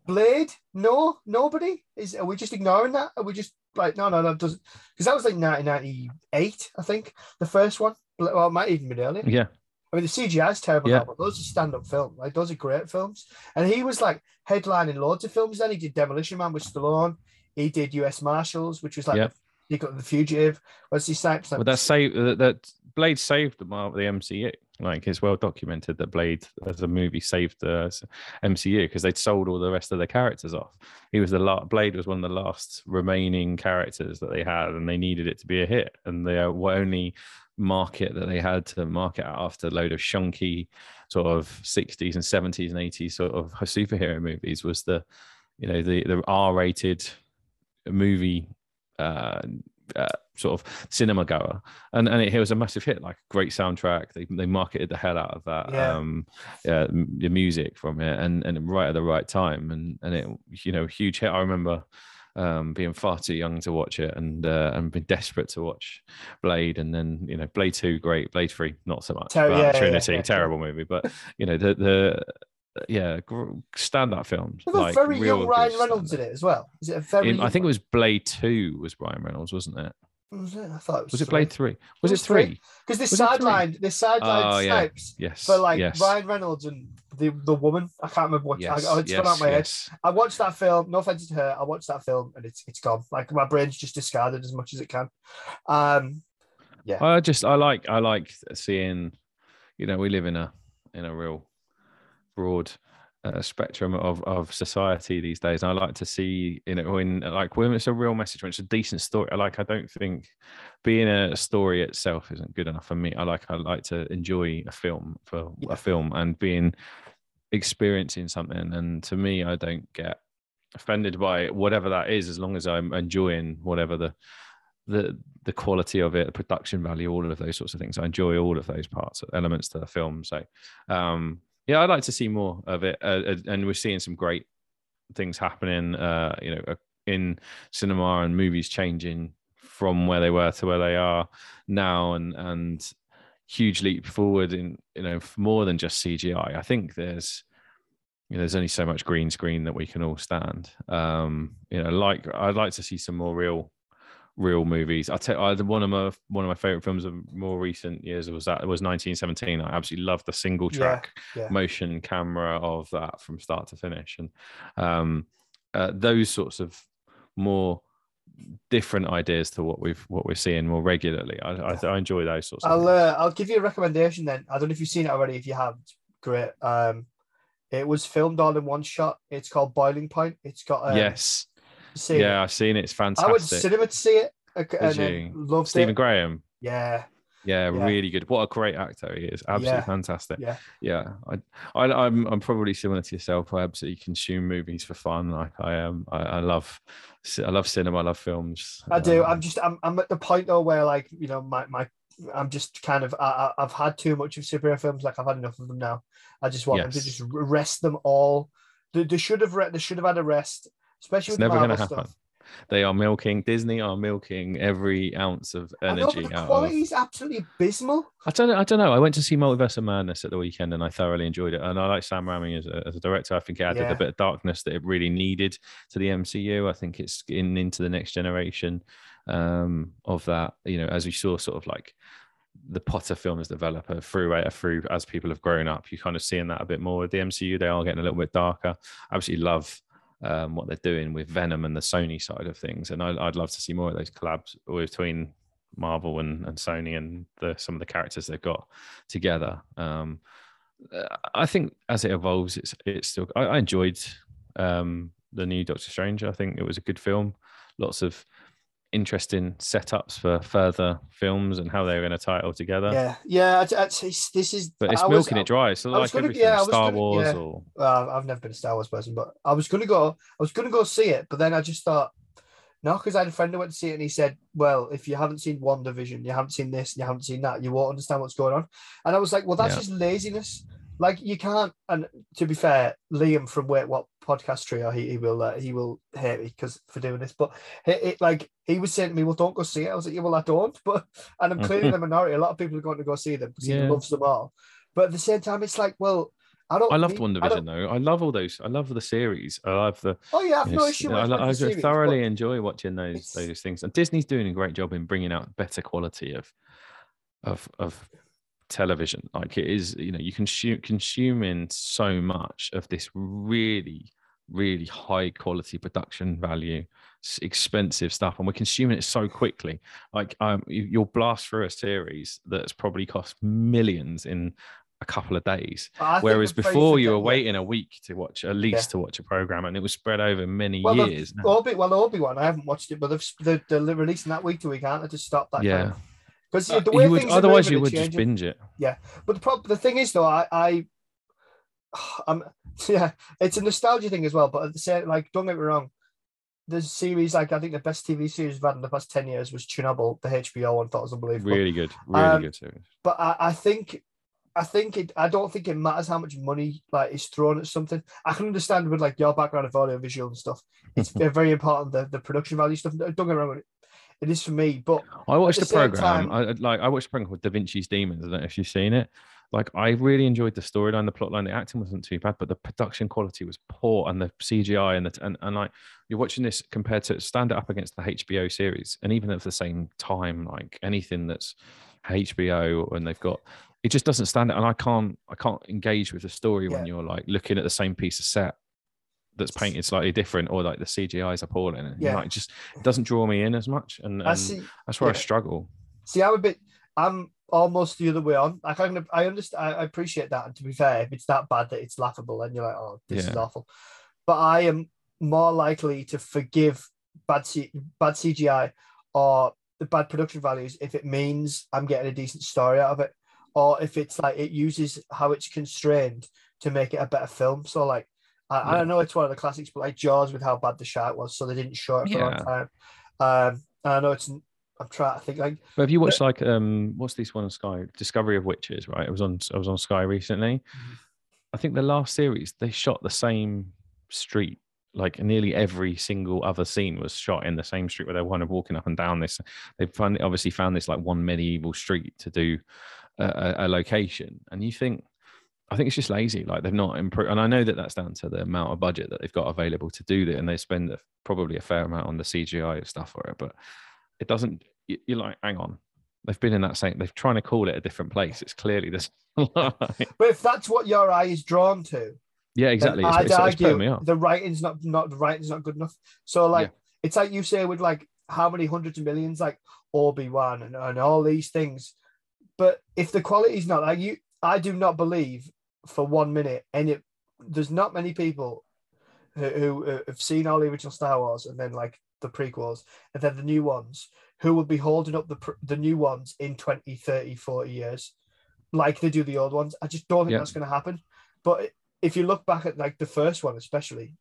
blade no nobody is are we just ignoring that are we just like no no no doesn't because that was like 1998 i think the first one well it might even been earlier yeah. I mean, the CGI is terrible Yeah. now, but those are stand-up films. Like those are great films. And he was like headlining loads of films. Then he did Demolition Man with Stallone. He did U.S. Marshals, which was like Yeah. he got the Fugitive. Wesley Snipes? Well, that saved uh, that, that Blade saved the Mar- the MCU. Like it's well documented that Blade as a movie saved the MCU because they'd sold all the rest of the characters off. He was the last. Blade was one of the last remaining characters that they had, and they needed it to be a hit. And the only market that they had to market after a load of shunky sort of 60s and 70s and 80s sort of superhero movies was the you know the the r-rated movie uh, uh sort of cinema goer and and it, it was a massive hit like great soundtrack they, they marketed the hell out of that Yeah. um yeah the music from it and and right at the right time and and it you know huge hit i remember um being far too young to watch it and uh, and being desperate to watch blade and then you know blade 2 great blade 3 not so much Ter- but yeah, trinity yeah, yeah. terrible movie but you know the the yeah stand-up films There's a very real young Ryan Reynolds in it as well. Is it a very? I think it was Blade 2 was Brian Reynolds wasn't it Was it? I thought it was. was it Blade 3 was was it three. Because they it three? sidelined, they sidelined Oh, yeah. snipes yes for like yes. Ryan Reynolds and the the woman. I can't remember what. yes, I, it's gone out yes, my head. yes. I watched that film. No offense to her. I watched that film and it's it's gone. Like my brain's just discarded as much as it can. Um, yeah. I just I like I like seeing, you know, we live in a in a real broad uh, spectrum of of society these days. And I like to see you know when like when it's a real message, when it's a decent story. I like I don't think being a story itself isn't good enough for me. I like I like to enjoy a film for Yeah. a film and being experiencing something. And to me, I don't get offended by whatever that is as long as I'm enjoying whatever the the the quality of it, the production value, all of those sorts of things. I enjoy all of those parts, elements to the film. So, um, yeah, I'd like to see more of it, uh, uh, and we're seeing some great things happening. Uh, you know, uh, in cinema and movies changing from where they were to where they are now, and and huge leap forward in you know more than just CGI. I think there's you know, there's only so much green screen that we can all stand. Um, you know, like I'd like to see some more real real movies. I tell I, one of my one of my favorite films of more recent years was that it was 1917. I absolutely loved the single track Yeah, yeah. motion camera of that from start to finish, and um, uh, those sorts of more different ideas to what we've what we're seeing more regularly. I, I, I enjoy those sorts. of I'll uh, I'll give you a recommendation then. I don't know if you've seen it already. If you have, great. Um, it was filmed all in one shot. It's called Boiling Point. It's got um, yes, see it. yeah, I've seen it. It's fantastic. I went to cinema to see it. Did you? loved Stephen it. Graham. Yeah, Yeah, Yeah. really good. What a great actor he is. Absolutely Yeah. fantastic. yeah. Yeah, I, I, I'm, I'm probably similar to yourself. I absolutely consume movies for fun. Like I am, I, I love, I love cinema. I love films. I do. Um, I'm just. I'm. I'm at the point though where like you know my my. I'm just kind of. I, I've had too much of superhero films. Like I've had enough of them now. I just want them to just rest them all. They, they should have. Re- they should have had a rest, especially It's with never gonna happen. stuff. They are milking. Disney are milking every ounce of I know, energy the out of. quality is absolutely abysmal. I don't know. I don't know. I went to see Multiverse of Madness at the weekend and I thoroughly enjoyed it. And I like Sam Raimi as a, as a director. I think it added Yeah. a bit of darkness that it really needed to the MCU. I think it's in into the next generation um, of that. You know, as we saw, sort of like the Potter films developer through uh, through as people have grown up, you kind of seeing that a bit more with the MCU. They are getting a little bit darker. I absolutely love um, what they're doing with Venom and the Sony side of things, and I, I'd love to see more of those collabs between Marvel and, and Sony and the, some of the characters they've got together. Um, I think as it evolves, it's it's still. I, I enjoyed um, the new Doctor Strange. I think it was a good film. Lots of interesting setups for further films and how they were going to tie it all together. Yeah, yeah. It's, it's- this is. But it's I was- milking it dry. So I was like gonna- everything, yeah, I was Star gonna- Wars yeah. or Uh, I've never been a Star Wars person, but I was gonna go. I was gonna go see it, but then I just thought, no, because I had a friend who went to see it, and he said, "Well, if you haven't seen WandaVision, you haven't seen this, and you haven't seen that, you won't understand what's going on." And I was like, "Well, that's Yeah. just laziness. Like you can't." And to be fair, Liam from Wait What podcast trio, he, he will uh, he will hate me because for doing this, but it, it like he was saying to me, "Well, don't go see it." I was like, "Yeah, well, I don't," [laughs] but and I'm clearly the [laughs] minority. A lot of people are going to go see them because he Yeah. loves them all. But at the same time, it's like, well. I don't. I loved WandaVision though. I love all those. I love the series. I love the. Oh yeah, I've you no issue I, with, lo- with I just series, thoroughly enjoy watching those it's- those things. And Disney's doing a great job in bringing out better quality of of of television. Like it is, you know, you can consume consuming so much of this really really high quality production value expensive stuff and we're consuming it so quickly like um you, you'll blast through a series that's probably cost millions in a couple of days Whereas before you were waiting a week to watch at least Yeah. to watch a program, and it was spread over many Well, the- years. Obi, well, Obi Wan, I haven't watched it, but they're, they're releasing that week to week, aren't they, to stop that? yeah, Because Uh, the way would, things otherwise you would just binge it. Yeah but the problem, the thing is, though, I, I, [sighs] I'm, [laughs] yeah, it's a nostalgia thing as well. But at the same, like, don't get me wrong, the series, like, I think the best TV series we've had in the past ten years was Chernobyl, the HBO one. Thought was unbelievable. Really good, really Um, good series. But I, I think. I think it. I don't think it matters how much money like is thrown at something. I can understand with like your background of audio visual and stuff. It's [laughs] very important the the production value stuff. Don't get me wrong, it, it is for me. But I watched the a program. time- I I- like. I watched a program called Da Vinci's Demons. I don't know if you've seen it. Like I really enjoyed the storyline, the plotline. The acting wasn't too bad, but the production quality was poor, and the CGI and the and, and like you're watching this compared to stand it up against the HBO series, and even at the same time, like anything that's HBO and they've got it just doesn't stand out, and I can't I can't engage with the story when you're like looking at the same piece of set that's painted slightly different, or like the CGI is appalling, Yeah. like just doesn't draw me in as much, and, I and see. that's where I struggle. See, I'm a bit. I'm almost the other way on. Like I kind of. I understand. I, I appreciate that. And to be fair, if it's that bad that it's laughable, then you're like, oh, this is awful. But I am more likely to forgive bad C, bad CGI or the bad production values if it means I'm getting a decent story out of it, or if it's like it uses how it's constrained to make it a better film. So like. I, I Yeah. know it's one of the classics, but like Jaws with how bad the shark was, so they didn't show it for a long time. Um, and I know it's. I'm trying to think like But have you watched like um what's this one on Sky? Discovery of Witches, right? It was on I was on Sky recently. Mhm. I think the last series they shot the same street. Like nearly every single other scene was shot in the same street where they were kind of walking up and down this. They found obviously found this like one medieval street to do a, a, a location, and you think, I think it's just lazy. Like they've not improved, and I know that that's down to the amount of budget that they've got available to do that, and they spend probably a fair amount on the CGI stuff for it. But it doesn't. you- You're like, hang on, they've been in that same. They're trying to call it a different place. It's clearly this. [laughs] But if that's what your eye is drawn to, yeah, exactly. It's, I'd it's, it's argue me the writing's not not the writing's not good enough. So like it's like you say with like how many hundreds of millions like Obi Wan and, and all these things. But if the quality's not like you, I do not believe for one minute any. There's not many people who, who have seen all the original Star Wars and then like the prequels and then the new ones who will be holding up the the new ones in 20, 30, 40 years like they do the old ones. I just don't think Yeah. that's going to happen. But if you look back at like the first one, especially,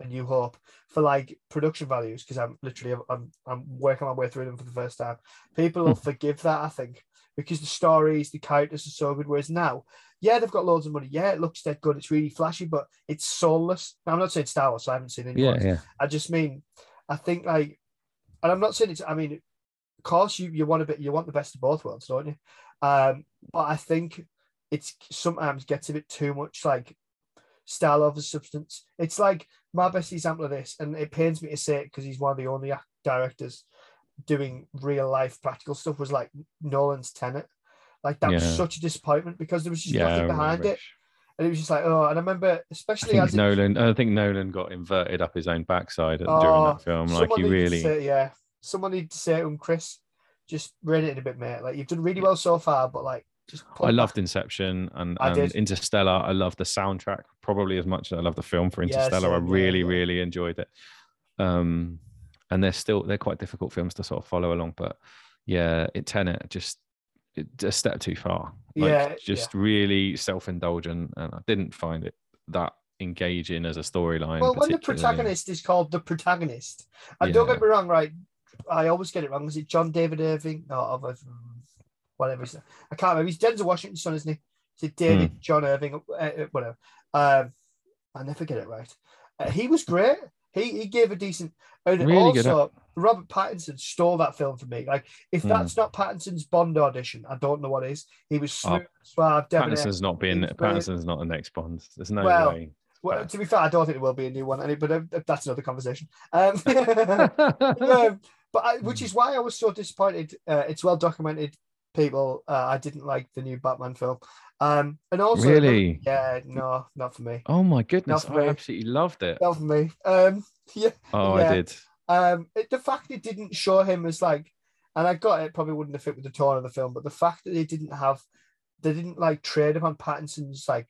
A New Hope, for like production values, because I'm literally I'm I'm working my way through them for the first time. People will hmm. forgive that, I think, because the stories, the characters are so good. Whereas now, yeah, they've got loads of money. Yeah, it looks dead good. It's really flashy, but it's soulless. Now, I'm not saying Star Wars. So I haven't seen any. Yeah, ones. yeah. I just mean, I think like, and I'm not saying it's. I mean, of course, you you want a bit, you want the best of both worlds, don't you? Um, but I think it's sometimes gets a bit too much like style over substance. It's like my best example of this, and it pains me to say it because he's one of the only directors doing real life practical stuff. Was like Nolan's Tenet. Like that was such a disappointment because there was just Yeah, nothing behind it, rubbish. And it was just like oh. And I remember, I especially think as it- Nolan. I think Nolan got inverted up his own backside during Oh, that film. Like he really. say- yeah, someone needed to say to him, Chris, just rein it in a bit, mate. Like you've done really well so far, but like just. I back. loved Inception and, and. Interstellar. I loved the soundtrack probably as much as I love the film for Yeah, Interstellar. I same, yeah, really, yeah. really enjoyed it. Um, and they're still they're quite difficult films to sort of follow along, but yeah, it Tenet just it, a step too far. Like, Yeah, just really self indulgent, and I didn't find it that engaging as a storyline. Well, when the protagonist is called the protagonist, and don't get me wrong, right? I always get it wrong. Is it John David Irving? No, whatever. I can't remember. He's Denzel Washington's son, isn't he? Is it David Hmm. John Irving? Uh, uh, whatever. Um, I never get it right. Uh, he was great. He he gave a decent. And Really good also, Robert Pattinson stole that film for me. Like, if Hmm. that's not Pattinson's Bond audition, I don't know what is. He was Oh, smooth, suave. Pattinson's not being Pattinson's not the next Bond. There's no Well, way. Well, to be fair, I don't think there will be a new one, but uh, that's another conversation. Um, [laughs] [laughs] um, but I, which is why I was so disappointed. Uh, it's well documented. People, uh, I didn't like the new Batman film, um, and also Really? yeah, no, not for me, Oh my goodness! I absolutely loved it. not for me. Um, [laughs] yeah, Oh, yeah. I did. um, it, the fact it didn't show him as like, and I got it probably wouldn't have fit with the tone of the film, but the fact that they didn't have, they didn't like trade upon Pattinson's like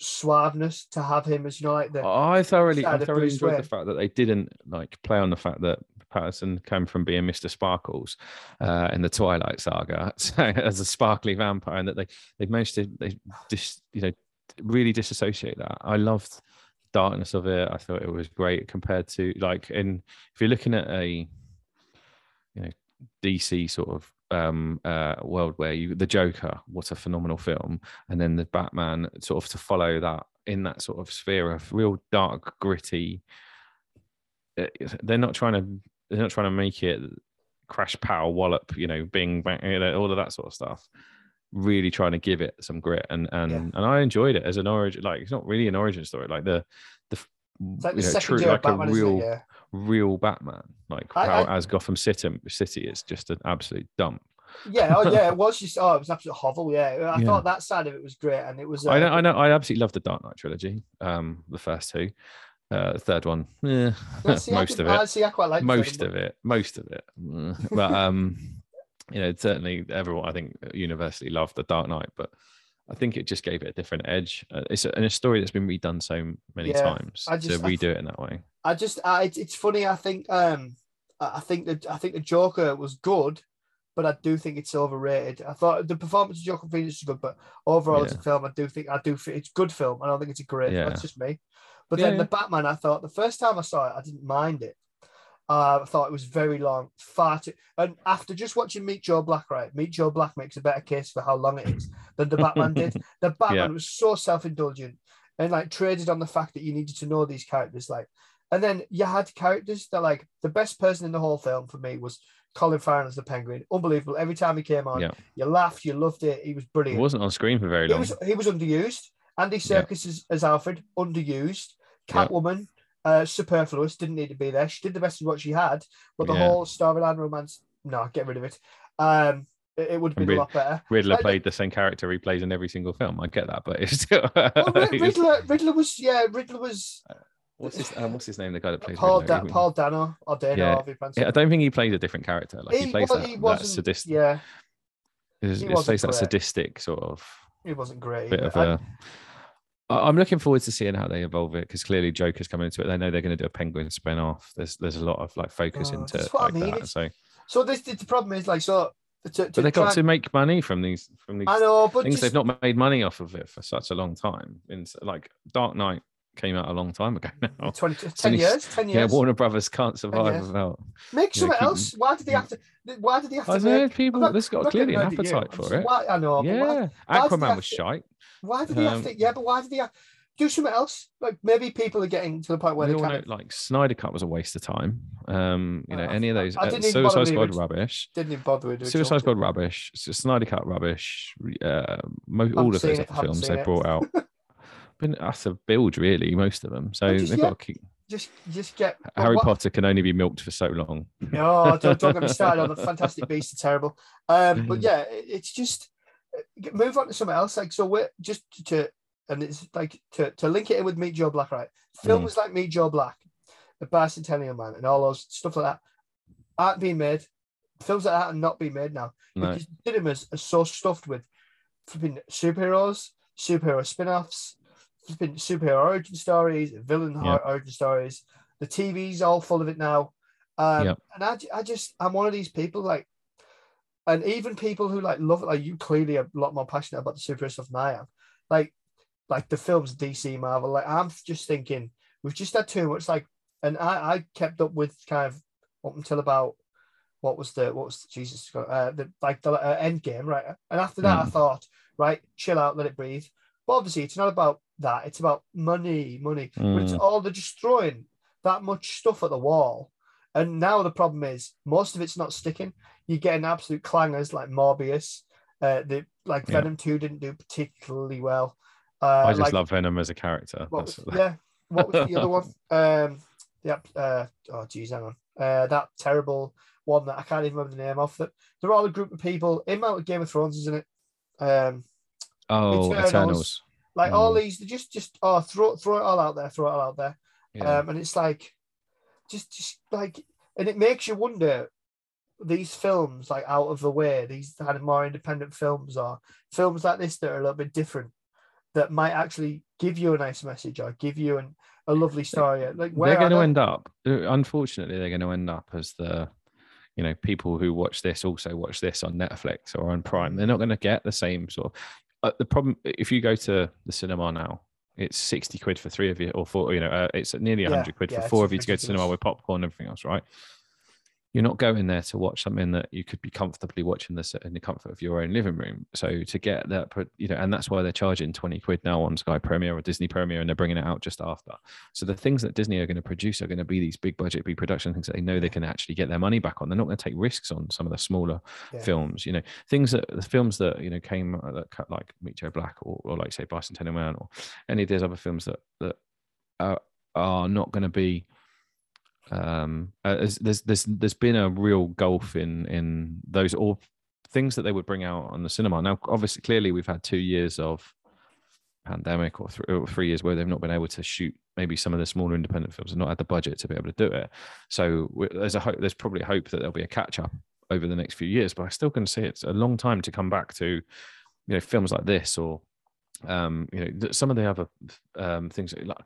suaveness to have him as you know like the I thoroughly, I thoroughly enjoyed the fact that they didn't like play on the fact that Pattinson came from being Mr. Sparkles uh, in the Twilight Saga [laughs] as a sparkly vampire, and that they they managed to they just you know really disassociate that. I loved darkness of it. I thought it was great compared to like in if you're looking at a you know DC sort of um uh world where you the Joker, what a phenomenal film, and then the Batman sort of to follow that in that sort of sphere of real dark, gritty. uh, They're not trying to they're not trying to make it crash power wallop, you know, bing bang, you know, all of that sort of stuff. Really trying to give it some grit and and Yeah. and I enjoyed it as an origin. Like it's not really an origin story. Like the the It's like you know, second true, like Batman, a real? Yeah. real Batman. Like I- how I- as Gotham City City is just an absolute dump. Yeah, oh yeah, it [laughs] was just oh, it was absolute hovel. Yeah, I Yeah. thought that side of it was great, and it was. Uh, I know, I know, I absolutely love the Dark Knight trilogy. Um, the first two, uh, third one, eh, I [laughs] I most can- of it, I see, I quite like most of it, most of it. Mm. But [laughs] um, you know, certainly everyone I think universally loved the Dark Knight, but I think it just gave it a different edge. Uh, it's a, and a story that's been redone so many Yeah, times I just- to I redo it in that way. I just, I, it's, it's funny. I think, um, I I think that I think the Joker was good, but I do think it's overrated. I thought the performance of Joker Phoenix was good, but overall as a film, I do think I do think it's a good film. I don't think it's a great. Yeah. That's just me. But Yeah, then the. Batman, I thought the first time I saw it, I didn't mind it. Uh, I thought it was very long, far too. And after just watching Meet Joe Black, right? Meet Joe Black makes a better case for how long it is than the Batman did. [laughs] The Batman Yeah. was so self-indulgent and like traded on the fact that you needed to know these characters. Like, and then you had characters that like the best person in the whole film for me was Colin Farrell as the Penguin. Unbelievable. Every time he came on, Yeah. you laughed, you loved it. He was brilliant. He wasn't on screen for very He long. was he was underused. Andy Yeah. Serkis as, as Alfred, underused. Yeah. Catwoman, uh, superfluous, didn't need to be there. She did the best of what she had, but the Yeah. whole storyline romance no, get rid of it. Um, it, it would have been Rid- a lot better. Riddler Like, played the same character he plays in every single film. I get that, but it's still. [laughs] Well, Rid- Riddler, Riddler was yeah, Riddler was what's his um, What's his name? The guy that plays Paul Riddler. da- Paul Dano or Dano. Yeah. however you pronounce it. Yeah, I don't think he plays a different character. Like he, plays wa- that, he that wasn't- sadistic. Yeah, His, he his wasn't plays that sadistic sort of he wasn't great. bit either. of And- a. I'm looking forward to seeing how they evolve it because clearly Joker's coming into it. They know they're going to do a Penguin spin off. There's there's a lot of like focus Oh, into what I like mean, that. it's- So, so this the problem is like so. To, to but they got to make money from these from these I know, but things. just, They've not made money off of it for such a long time. In like Dark Knight came out a long time ago [laughs] now. 20, 10 years, 10 Yeah, years. Warner Brothers can't survive without. Make something keep- else. Why did they have to? Why did they have I to don't know, make? people. Not- I'm got clearly an you. appetite for just- it. Why, I know. Yeah, why Aquaman was to- shite. why did they have Um, to? Yeah, but why did they have, do something else? Like maybe people are getting to the point where they all know, like Snyder Cut was a waste of time. Um, you know, Uh, any of those I uh, didn't even bother Suicide Squad rubbish. didn't even bother with it. Suicide Squad rubbish. Snyder Cut rubbish. Uh, all of those other films they brought out. [laughs] Been utter build, really, most of them. So just- they've yeah. got to keep. Just, just get Harry what- Potter can only be milked for so long. No, don't, don't get me started on the [laughs] Fantastic Beasts are terrible. Um, but [laughs] yeah, it- it's just uh, move on to something else. Like so, we're just to and it's like to, to link it in with Meet Joe Black, right? Films like Meet Joe Black, The Bicentennial Man, and all those stuff like that aren't being made. Films like that are not being made now No. because cinemas are so stuffed with flipping superheroes, superhero spin-offs, flipping superhero origin stories, villain Yeah. origin stories. The TV's all full of it now. Um, Yep. And I, I just, I'm one of these people like, and even people who like love it, like you clearly are a lot more passionate about the superhero stuff than I am. Like, like the films DC Marvel. Like I'm just thinking we've just had too much. Like, and I, I kept up with kind of up until about what was the what was the, Jesus uh, the like the uh, end game right, and after that I Mm. thought right, chill out, let it breathe. But obviously it's not about that. It's about money, money. But it's Mm. all they're just throwing that much stuff at the wall. And now the problem is most of it's not sticking. You're getting absolute clangers like Morbius. Uh, the like Yeah. Venom Two didn't do particularly well. Uh, I just like, love Venom as a character. what was, yeah. What was the other one? [laughs] Um, yep. Uh, oh, geez, hang on. Uh, that terrible one that I can't even remember the name of. That they're all a group of people. In Mount Game of Thrones, isn't it? Um, oh, Eternals. Eternals. Like all Mm. these, they just just oh throw throw it all out there, throw it all out there. Yeah. Um, and it's like, just just like, and it makes you wonder these films like out of the way, these kind of more independent films or films like this that are a little bit different, that might actually give you a nice message or give you an, a lovely story. Like where they're going to end up uh, unfortunately they're going to end up as the you know people who watch this also watch this on netflix or on prime they're not going to get the same sort of uh, the problem if you go to the cinema now it's 60 quid for three of you or four you know uh, it's nearly 100 Yeah, quid yeah, for four of you to go to cinema with popcorn and everything else right you're not going there to watch something that you could be comfortably watching this in the comfort of your own living room. So to get that, you know, and that's why they're charging 20 quid now on Sky Premiere or Disney Premiere and they're bringing it out just after. So the things that Disney are going to produce are going to be these big budget, big production things that they know they can actually get their money back on. They're not going to take risks on some of the smaller Yeah. films, you know, things that the films that, you know, came uh, that cut like Meet Joe Black or, or like say Bicentennial Man or any of those other films that, that are, are not going to be um uh, there's, there's there's been a real gulf in in those or things that they would bring out on the cinema. Now obviously clearly we've had two years of pandemic or, th- or three years where they've not been able to shoot maybe some of the smaller independent films and not had the budget to be able to do it. So there's a hope there's probably a hope that there'll be a catch up over the next few years but i still can see it's a long time to come back to you know films like this or um you know some of the other um things like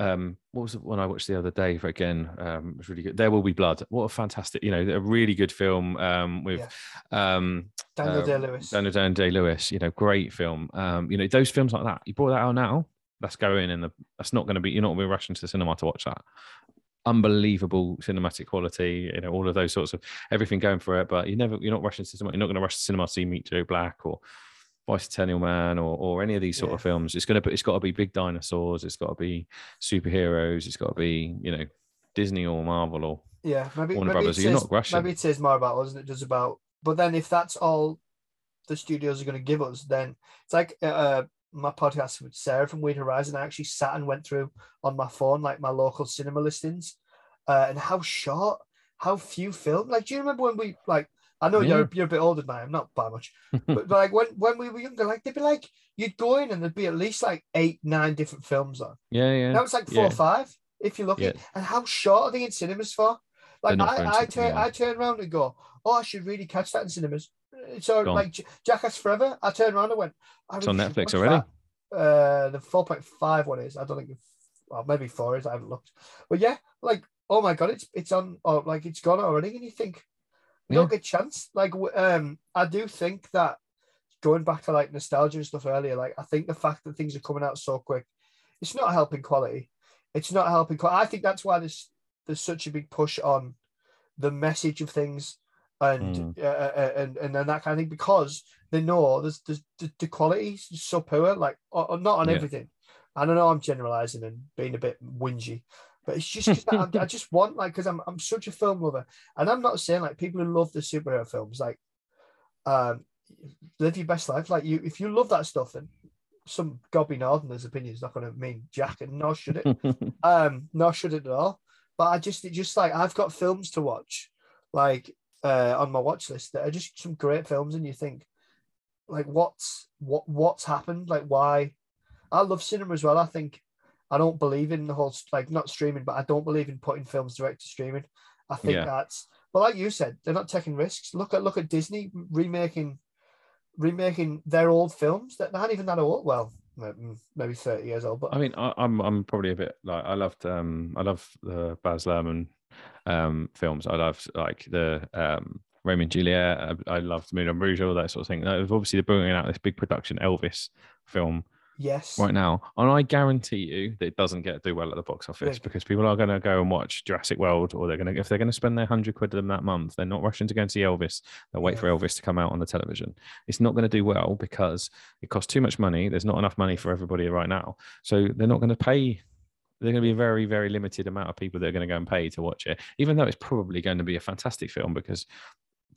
um what was the one i watched the other day for again um it was really good there will be blood. What a fantastic you know a really good film um with um Daniel uh, Day Lewis. Daniel Day Day Lewis you know great film. Um you know those films like that you brought that out now that's going in the that's not going to be you're not going to be rushing to the cinema to watch that. Unbelievable cinematic quality you know all of those sorts of everything going for it but you never you're not rushing to cinema you're not going to rush to cinema to see meet joe black or Bicentennial Man or, or any of these sort of films. It's gonna it's got to be big dinosaurs. It's got to be superheroes. It's got to be you know Disney or Marvel or Yeah, maybe Warner maybe Brothers, it you're not rushing. Maybe it says more about us than it does about. But then if that's all the studios are going to give us, then it's like uh, my podcast with Sarah from Weird Horizon. I actually sat and went through on my phone like my local cinema listings, uh, and how short, how few film. Like, do you remember when we like I know you're you're a bit older than I am, not by much, [laughs] but, like when when we were younger, like they'd be like you'd go in and there'd be at least like eight nine different films on. Yeah, yeah. Now it's like four Yeah. or five if you're lucky. Yeah. And how short are they in cinemas for? Like I, I turn yeah. I turn around and go, oh, I should really catch that in cinemas. So Gone. like Jackass Forever, I turned around and went, I It's on really Netflix already? that. Uh, the four point five one is. I don't think. Well, maybe four is. I haven't looked. But yeah, like oh my god, it's it's on or like it's gone already, and you think don't get chance. Like um, I do think that going back to like nostalgia and stuff earlier, like I think the fact that things are coming out so quick, it's not helping quality. It's not helping. Quality. I think that's why there's there's such a big push on the message of things and uh, uh, and and then that kind of thing because they know there's, there's the, the quality is so poor. Like or, or not on Yeah. everything. I don't know. I'm generalizing and being a bit whingy. But it's just [laughs] I just want like because I'm I'm such a film lover, and I'm not saying like people who love the superhero films like um live your best life. Like you, if you love that stuff, then some gobby northerner's opinion is not going to mean jack, and nor should it. [laughs] um, nor should it at all. But I just, it just like I've got films to watch, like uh, on my watch list that are just some great films, and you think, like, what's what what's happened? Like, why? I love cinema as well. I think I don't believe in the whole like not streaming, but I don't believe in putting films direct to streaming. I think Yeah. that's but like you said, they're not taking risks. Look at look at Disney remaking remaking their old films that aren't even that old. Well, maybe thirty years old, but I mean, I, I'm I'm probably a bit like I loved um I love the Baz Luhrmann um films. I loved like the um Romeo and Juliet. I, I loved Moulin Rouge, all that sort of thing. Like, obviously, they're bringing out this big production Elvis film yes, right now, and I guarantee you that it doesn't get do well at the box office Yeah. because people are going to go and watch Jurassic World, or they're going to if they're going to spend their hundred quid of them that month, they're not rushing to go and see Elvis. They'll wait Yeah. for Elvis to come out on the television. It's not going to do well because it costs too much money. There's not enough money for everybody right now, so they're not going to pay. They're going to be a very, very limited amount of people that are going to go and pay to watch it, even though it's probably going to be a fantastic film because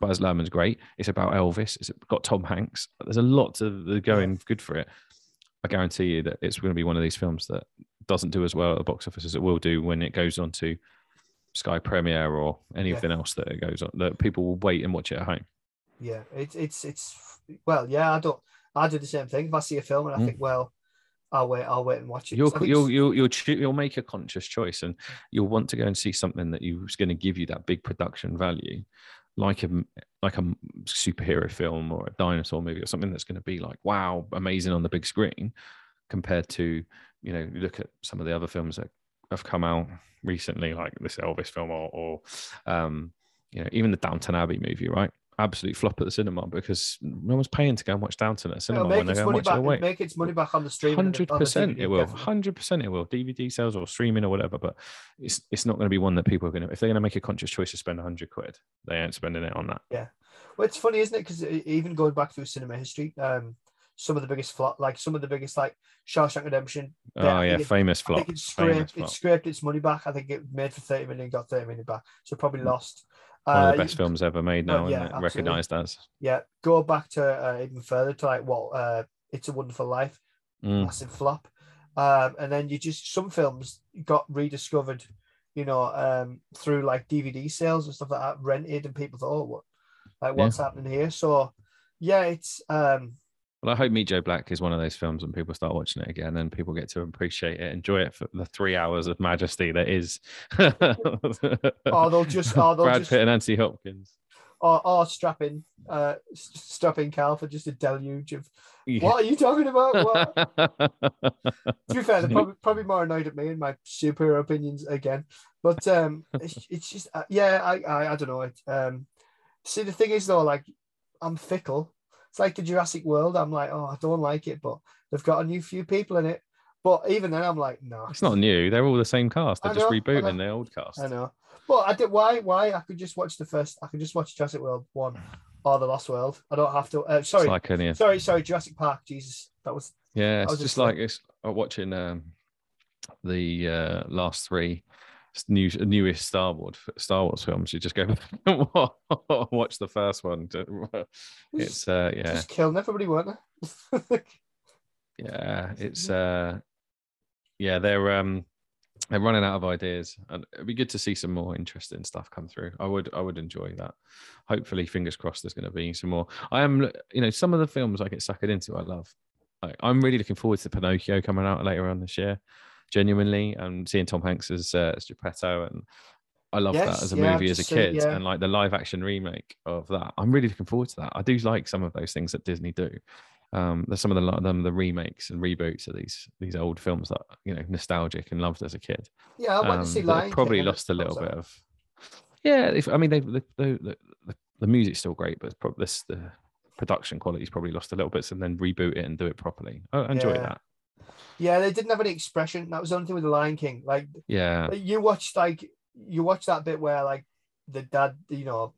Baz Luhrmann's great. It's about Elvis. It's got Tom Hanks. There's a lot the going good for it. I guarantee you that it's going to be one of these films that doesn't do as well at the box office as it will do when it goes on to Sky Premiere or anything else that it goes on. That people will wait and watch it at home. yeah, it's it's it's well, yeah. I don't. I do the same thing. If I see a film and I Mm. think, well, I'll wait. I'll wait and watch it. You'll you'll you'll you'll, you'll make a conscious choice, and you'll want to go and see something that you is going to give you that big production value, like a like a superhero film or a dinosaur movie or something that's going to be like wow, amazing on the big screen, compared to you know look at some of the other films that have come out recently, like this Elvis film or or um, you know even the Downton Abbey movie, right? Absolute flop at the cinema because no one's paying to go and watch Downton at the cinema when they go and watch it back. away. Make its money back on the streaming. Hundred percent, it will. Hundred percent, it will. DVD sales or streaming or whatever, but it's it's not going to be one that people are going to. If they're going to make a conscious choice to spend hundred quid, they ain't spending it on that. Yeah, well, it's funny, isn't it? Because even going back through cinema history, um, some of the biggest flop, like some of the biggest, like Shawshank Redemption. Oh yeah, it- famous flop. it Famous scraped, it scraped its money back. I think it made for 30 million, got 30 million back. So probably lost. One of Uh, the best films ever made well, now, yeah, isn't it? absolutely. Recognized as. Yeah, go back to uh, even further to like what uh, It's a Wonderful Life, Mm. massive flop. Um, and then you just some films got rediscovered, you know, um, through like DVD sales and stuff like that, rented, and people thought, oh, what, like what's happening here? So, yeah, it's um, Well, I hope Meet Joe Black is one of those films when people start watching it again and people get to appreciate it, enjoy it for the three hours of majesty that is. or they'll just, or they'll [laughs] Brad just, Pitt and Anthony Hopkins. or, or strap in, uh, s- Cal for just a deluge of Yeah. what are you talking about? What? [laughs] to be fair, they're probably, [laughs] probably more annoyed at me and my superhero opinions again. But um, it's, it's just uh, yeah, I, I I don't know it. Um, see, the thing is though, like I'm fickle. It's like the Jurassic World. I'm like, oh, I don't like it, but they've got a new few people in it. But even then, I'm like, no, It's not new. They're all the same cast. They're I just rebooting the old cast. I know. But I did. Why? Why? I could just watch the first. I could just watch Jurassic World one or the Lost World. I don't have to. Uh, sorry, like any, sorry, sorry. Jurassic Park. Jesus, that was yeah, it's was just like it's uh, watching um, the uh, last three new newest Star Wars Star Wars films. You just go [laughs] watch the first one. [laughs] It's uh, yeah, just killing everybody, weren't they? [laughs] yeah, it's uh, yeah, they're um, they're running out of ideas, and it'd be good to see some more interesting stuff come through. I would, I would enjoy that. Hopefully, fingers crossed, there's going to be some more. I am, you know, some of the films I get suckered into, I love. Like, I'm really looking forward to Pinocchio coming out later on this year. Genuinely, and seeing Tom Hanks as, uh, as Geppetto, and I love Yes, that as a yeah, movie as a kid, yeah. and like the live action remake of that. I'm really looking forward to that. I do like some of those things that Disney do. Um, there's some of the them the remakes and reboots of these these old films that you know nostalgic and loved as a kid. Yeah, I went um, to see Lion have probably lost a little bit of. Yeah, if, I mean, they, the, the, the, the music's still great, but it's prob- this the production quality's probably lost a little bit. So then reboot it and do it properly. I I enjoy Yeah. that. Yeah, they didn't have any expression. That was the only thing with the Lion King. Like Yeah, you watched like you watch that bit where like the dad, you know,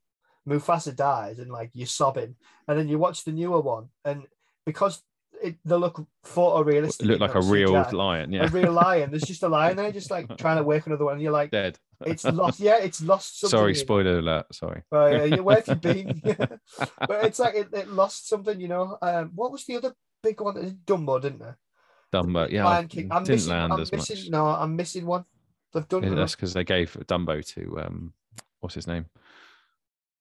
Mufasa dies and like you're sobbing, and then you watch the newer one, and because it they look photorealistic, it looked like a real CGI, lion. a real lion. There's just a lion there, just like trying to wake another one. And you're like, dead. it's lost. Yeah, it's lost. Something Sorry, spoiler alert. Sorry. Oh, yeah, yeah, where have you [laughs] been? [laughs] but it's like it, it lost something, you know. Um, what was the other big one? Dumbo, didn't it? Dumbo. Yeah, Lion I King. I'm didn't missing. land I'm as missing. much. No, I'm missing one. They've done. Yeah, that's because they gave Dumbo to um, what's his name?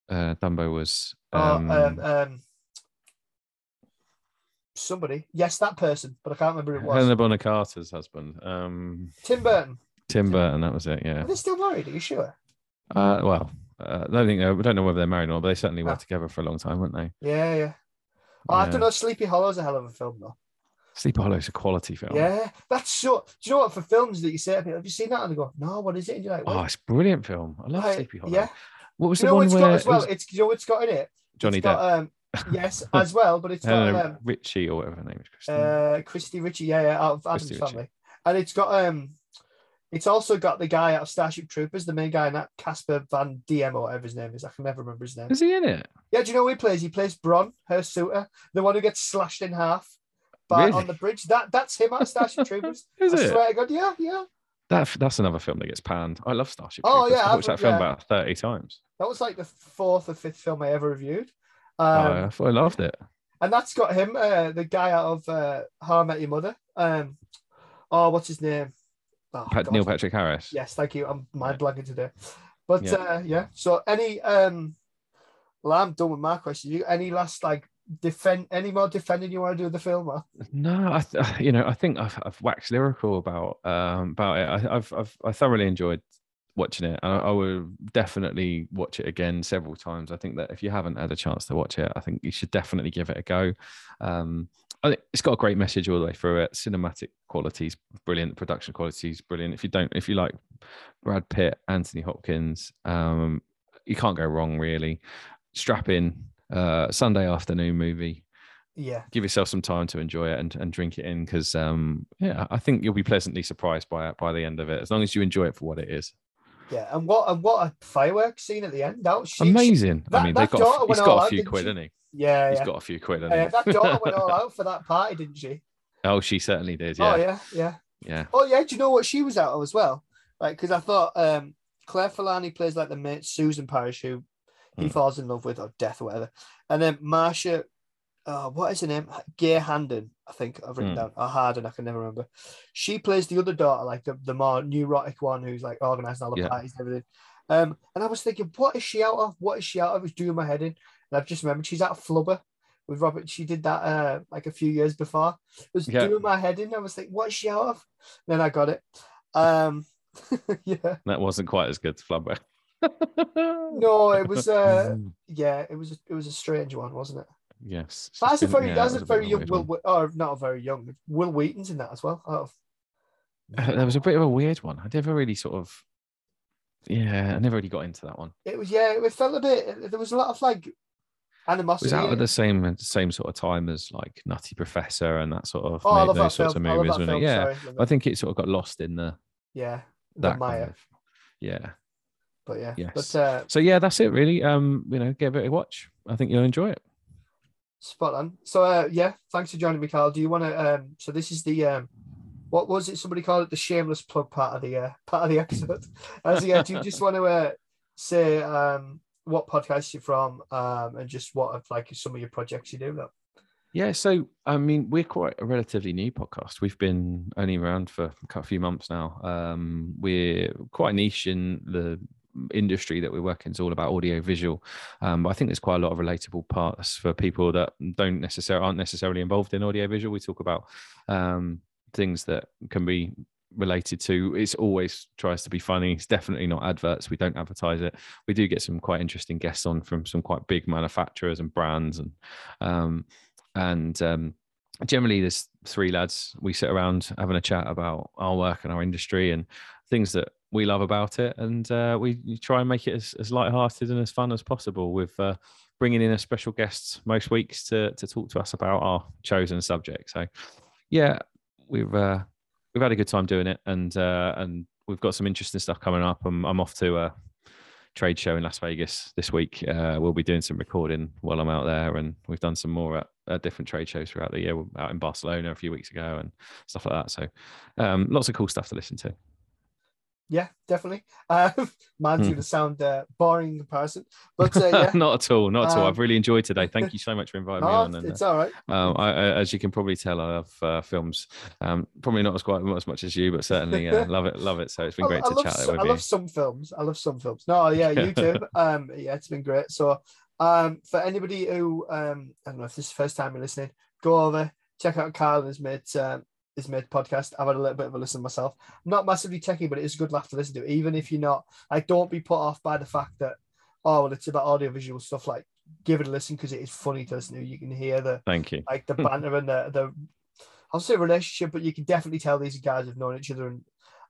Uh, Dumbo was Oh, um, um, um, somebody. Yes, that person, but I can't remember who it was. Helena Bonham Carter's husband. Um, Tim Burton. Tim Burton. That was it. Yeah. Are they still married? Are you sure? Uh, well, uh, I don't think we don't know whether they're married or not, but they certainly were Ah. together for a long time, weren't they? Yeah, yeah. Oh, I Yeah. don't know. Sleepy Hollow's a hell of a film, though. Sleepy Hollow's a quality film. Yeah, that's so. Do you know what? For films that you say, people, have you seen that? And they go, "No, what is it?" And you're like, Oh, it's a brilliant film. I love Right, Sleepy Hollow. Yeah. What was you the one what's where got as it well? was It's you know what's got in it. Johnny it's Depp, got, um, yes, [laughs] as well, but it's got Helena um, Ricci or whatever her name is? Kristen. uh, Christy Ricci, yeah, yeah, out of Addams Ricci. family, and it's got um, it's also got the guy out of Starship Troopers, the main guy in that Casper Van Dien or whatever his name is. I can never remember his name. is he in it? Yeah, do you know who he plays? He plays Brom, her suitor, the one who gets slashed in half Really? on the bridge. That that's him of Starship Troopers. [laughs] Is I it? swear to God, yeah, yeah. That that's another film that gets panned. I love Starship. Oh, Troopers. yeah, I watched I've- that film yeah. about thirty times. That was like the fourth or fifth film I ever reviewed. Um, Oh, I thought I loved it. and that's got him, uh, the guy out of uh, How I Met Your Mother. Um, oh, what's his name? Oh, Pat, Neil Patrick Harris. Yes, thank you. I'm mind blanking today. But Yeah. uh, yeah, so any um, well, I'm done with my question. You any last like defend any more defending you want to do the film? Or? No, I th- you know I think I've, I've waxed lyrical about um about it. I, I've I've I thoroughly enjoyed watching it. I, I will definitely watch it again several times. I think that if you haven't had a chance to watch it, I think you should definitely give it a go. Um, I think it's got a great message all the way through it. Cinematic qualities, brilliant. Production qualities, brilliant. If you don't, if you like Brad Pitt, Anthony Hopkins, um, you can't go wrong really. Strap in. Uh, Sunday afternoon movie Yeah, give yourself some time to enjoy it and, and drink it in because um yeah i think you'll be pleasantly surprised by it by the end of it as long as you enjoy it for what it is yeah. And what and what a fireworks scene at the end. That was amazing that- i mean they've got a, he's got a few quid hasn't he yeah, he's yeah. got a few quid he? that daughter went all [laughs] out for that party, didn't she? oh she certainly did yeah Oh yeah, yeah. yeah Oh yeah, do you know what she was out of as well? Like, because I thought um Claire Forlani plays like the mate Susan Parrish, who he Hmm. falls in love with or death or whatever, and then Marcia, uh, what is her name? Gay Handon, I think I've written Hmm. down. Or Harden, I can never remember. She plays the other daughter, like the, the more neurotic one who's like organizing all the Yeah. parties and everything. Um, and I was thinking, what is she out of? What is she out of? It's doing my head in. And I've just remembered she's out of Flubber with Robert. She did that uh like a few years before. It was Yeah. doing my head in. I was like, what is she out of? then I got it. Um, [laughs] yeah, that wasn't quite as good as flubber no, [laughs] it was uh, yeah, it was it was a strange one, wasn't it? yes That's a very yeah, that's a very young Will, one. Or not a very young Wil Wheaton's in that as well. Oh, Uh, there was a bit of a weird one i never really sort of yeah i never really got into that one it was yeah, it felt a bit. There was a lot of like it animosity. was out at the same same sort of time as like nutty professor and that sort of Oh, those that sorts film. of movies that wasn't it? yeah Sorry, I think it sort of got lost in the yeah, the that Maya, kind of yeah but yeah, Yes. but uh, so yeah that's it really um you know give it a watch i think you'll enjoy it spot on. So uh, yeah, thanks for joining me, Carl. Do you want to? Um, so this is the um, what was it? Somebody called it the shameless plug part of the uh, part of the episode. [laughs] As yeah, do you just want to uh, say um what podcast you're from um and just what of like some of your projects you do? Though? Yeah, so I mean, we're quite a relatively new podcast. We've been only around for a few months now. Um, we're quite niche in the industry that we work in is all about audio visual um, but i think there's quite a lot of relatable parts for people that don't necessarily aren't necessarily involved in audio visual we talk about um, things that can be related to it's always tries to be funny. It's definitely not adverts. We don't advertise it. We do get some quite interesting guests on from some quite big manufacturers and brands and um, and um, generally there's three lads. We sit around having a chat about our work and our industry and things that we love about it. And uh, we try and make it as, as light-hearted and as fun as possible with uh, bringing in a special guest most weeks to to talk to us about our chosen subject. So yeah we've uh, we've had a good time doing it and uh, and we've got some interesting stuff coming up. I'm, I'm off to a trade show in las vegas this week. Uh, we'll be doing some recording while i'm out there and we've done some more at, at different trade shows throughout the year. We're out in barcelona a few weeks ago and stuff like that. So um, lots of cool stuff to listen to yeah, definitely. Uh, mine's going to sound uh, boring in comparison, but uh, yeah. [laughs] not at all, not at um, all. I've really enjoyed today. Thank [laughs] you so much for inviting me on. And, it's all right. Um, I, I, as you can probably tell, I love uh, films. Um, probably not as quite not as much as you, but certainly uh, [laughs] love it, love it. So it's been great I, to chat so, with I you. love some films. I love some films. No, yeah, you too. um, yeah, it's been great. So, um, for anybody who um, I don't know if this is the first time you're listening, go over check out Kiel and his mate made podcast. I've had a little bit of a listen myself. I'm not massively techy, but it is a good laugh to listen to, even if you're not like don't be put off by the fact that oh well it's about audio visual stuff. Like give it a listen because it is funny to listen to. You can hear the thank you like the banter and the the I'll say relationship, but you can definitely tell these guys have known each other and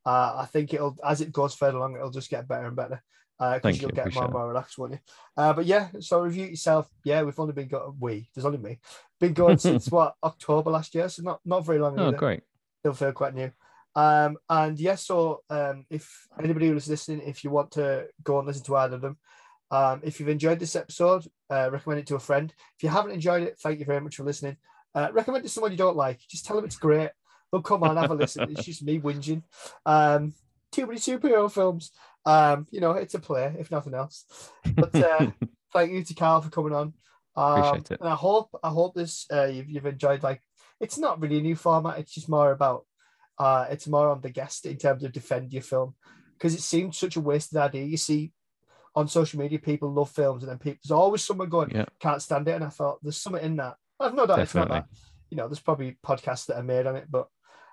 uh, I think it'll as it goes further along, it'll just get better and better because uh, you'll you. get more and more relaxed, won't you? Uh, but yeah, so review yourself. Yeah, we've only been got we. There's only me. Been going [laughs] since what October last year, so not not very long. Oh, either. great. Still feel quite new. Um, and yes, yeah, so um, if anybody who's listening, if you want to go and listen to either of them, um, if you've enjoyed this episode, uh, recommend it to a friend. If you haven't enjoyed it, thank you very much for listening. Uh, recommend it to someone you don't like. Just tell them it's great. They'll come on, have a listen. It's just me whinging. Um, too many superhero films. Um, you know, it's a play, if nothing else. But uh, [laughs] thank you to Carl for coming on. Um, Appreciate it. And I hope I hope this uh, you've, you've enjoyed. Like, it's not really a new format. It's just more about uh, it's more on the guest in terms of defend your film because it seems such a wasted idea. You see on social media, people love films, and then people, there's always someone going, yeah. can't stand it. And I thought there's something in that. I've no doubt Definitely. it's not that. You know, there's probably podcasts that are made on it, but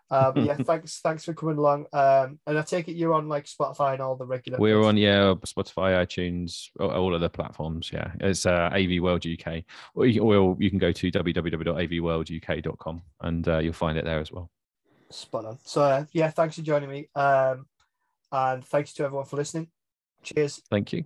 um, yeah, [laughs] thanks, thanks for coming along. Um, and I take it you're on like Spotify and all the regular. We're on yeah, Spotify, iTunes, all of the platforms. Yeah, it's uh, AV World UK, or you, or you can go to www.avworlduk.com and uh, you'll find it there as well. Spot on. So uh, yeah, thanks for joining me. Um, and thanks to everyone for listening. Cheers. Thank you.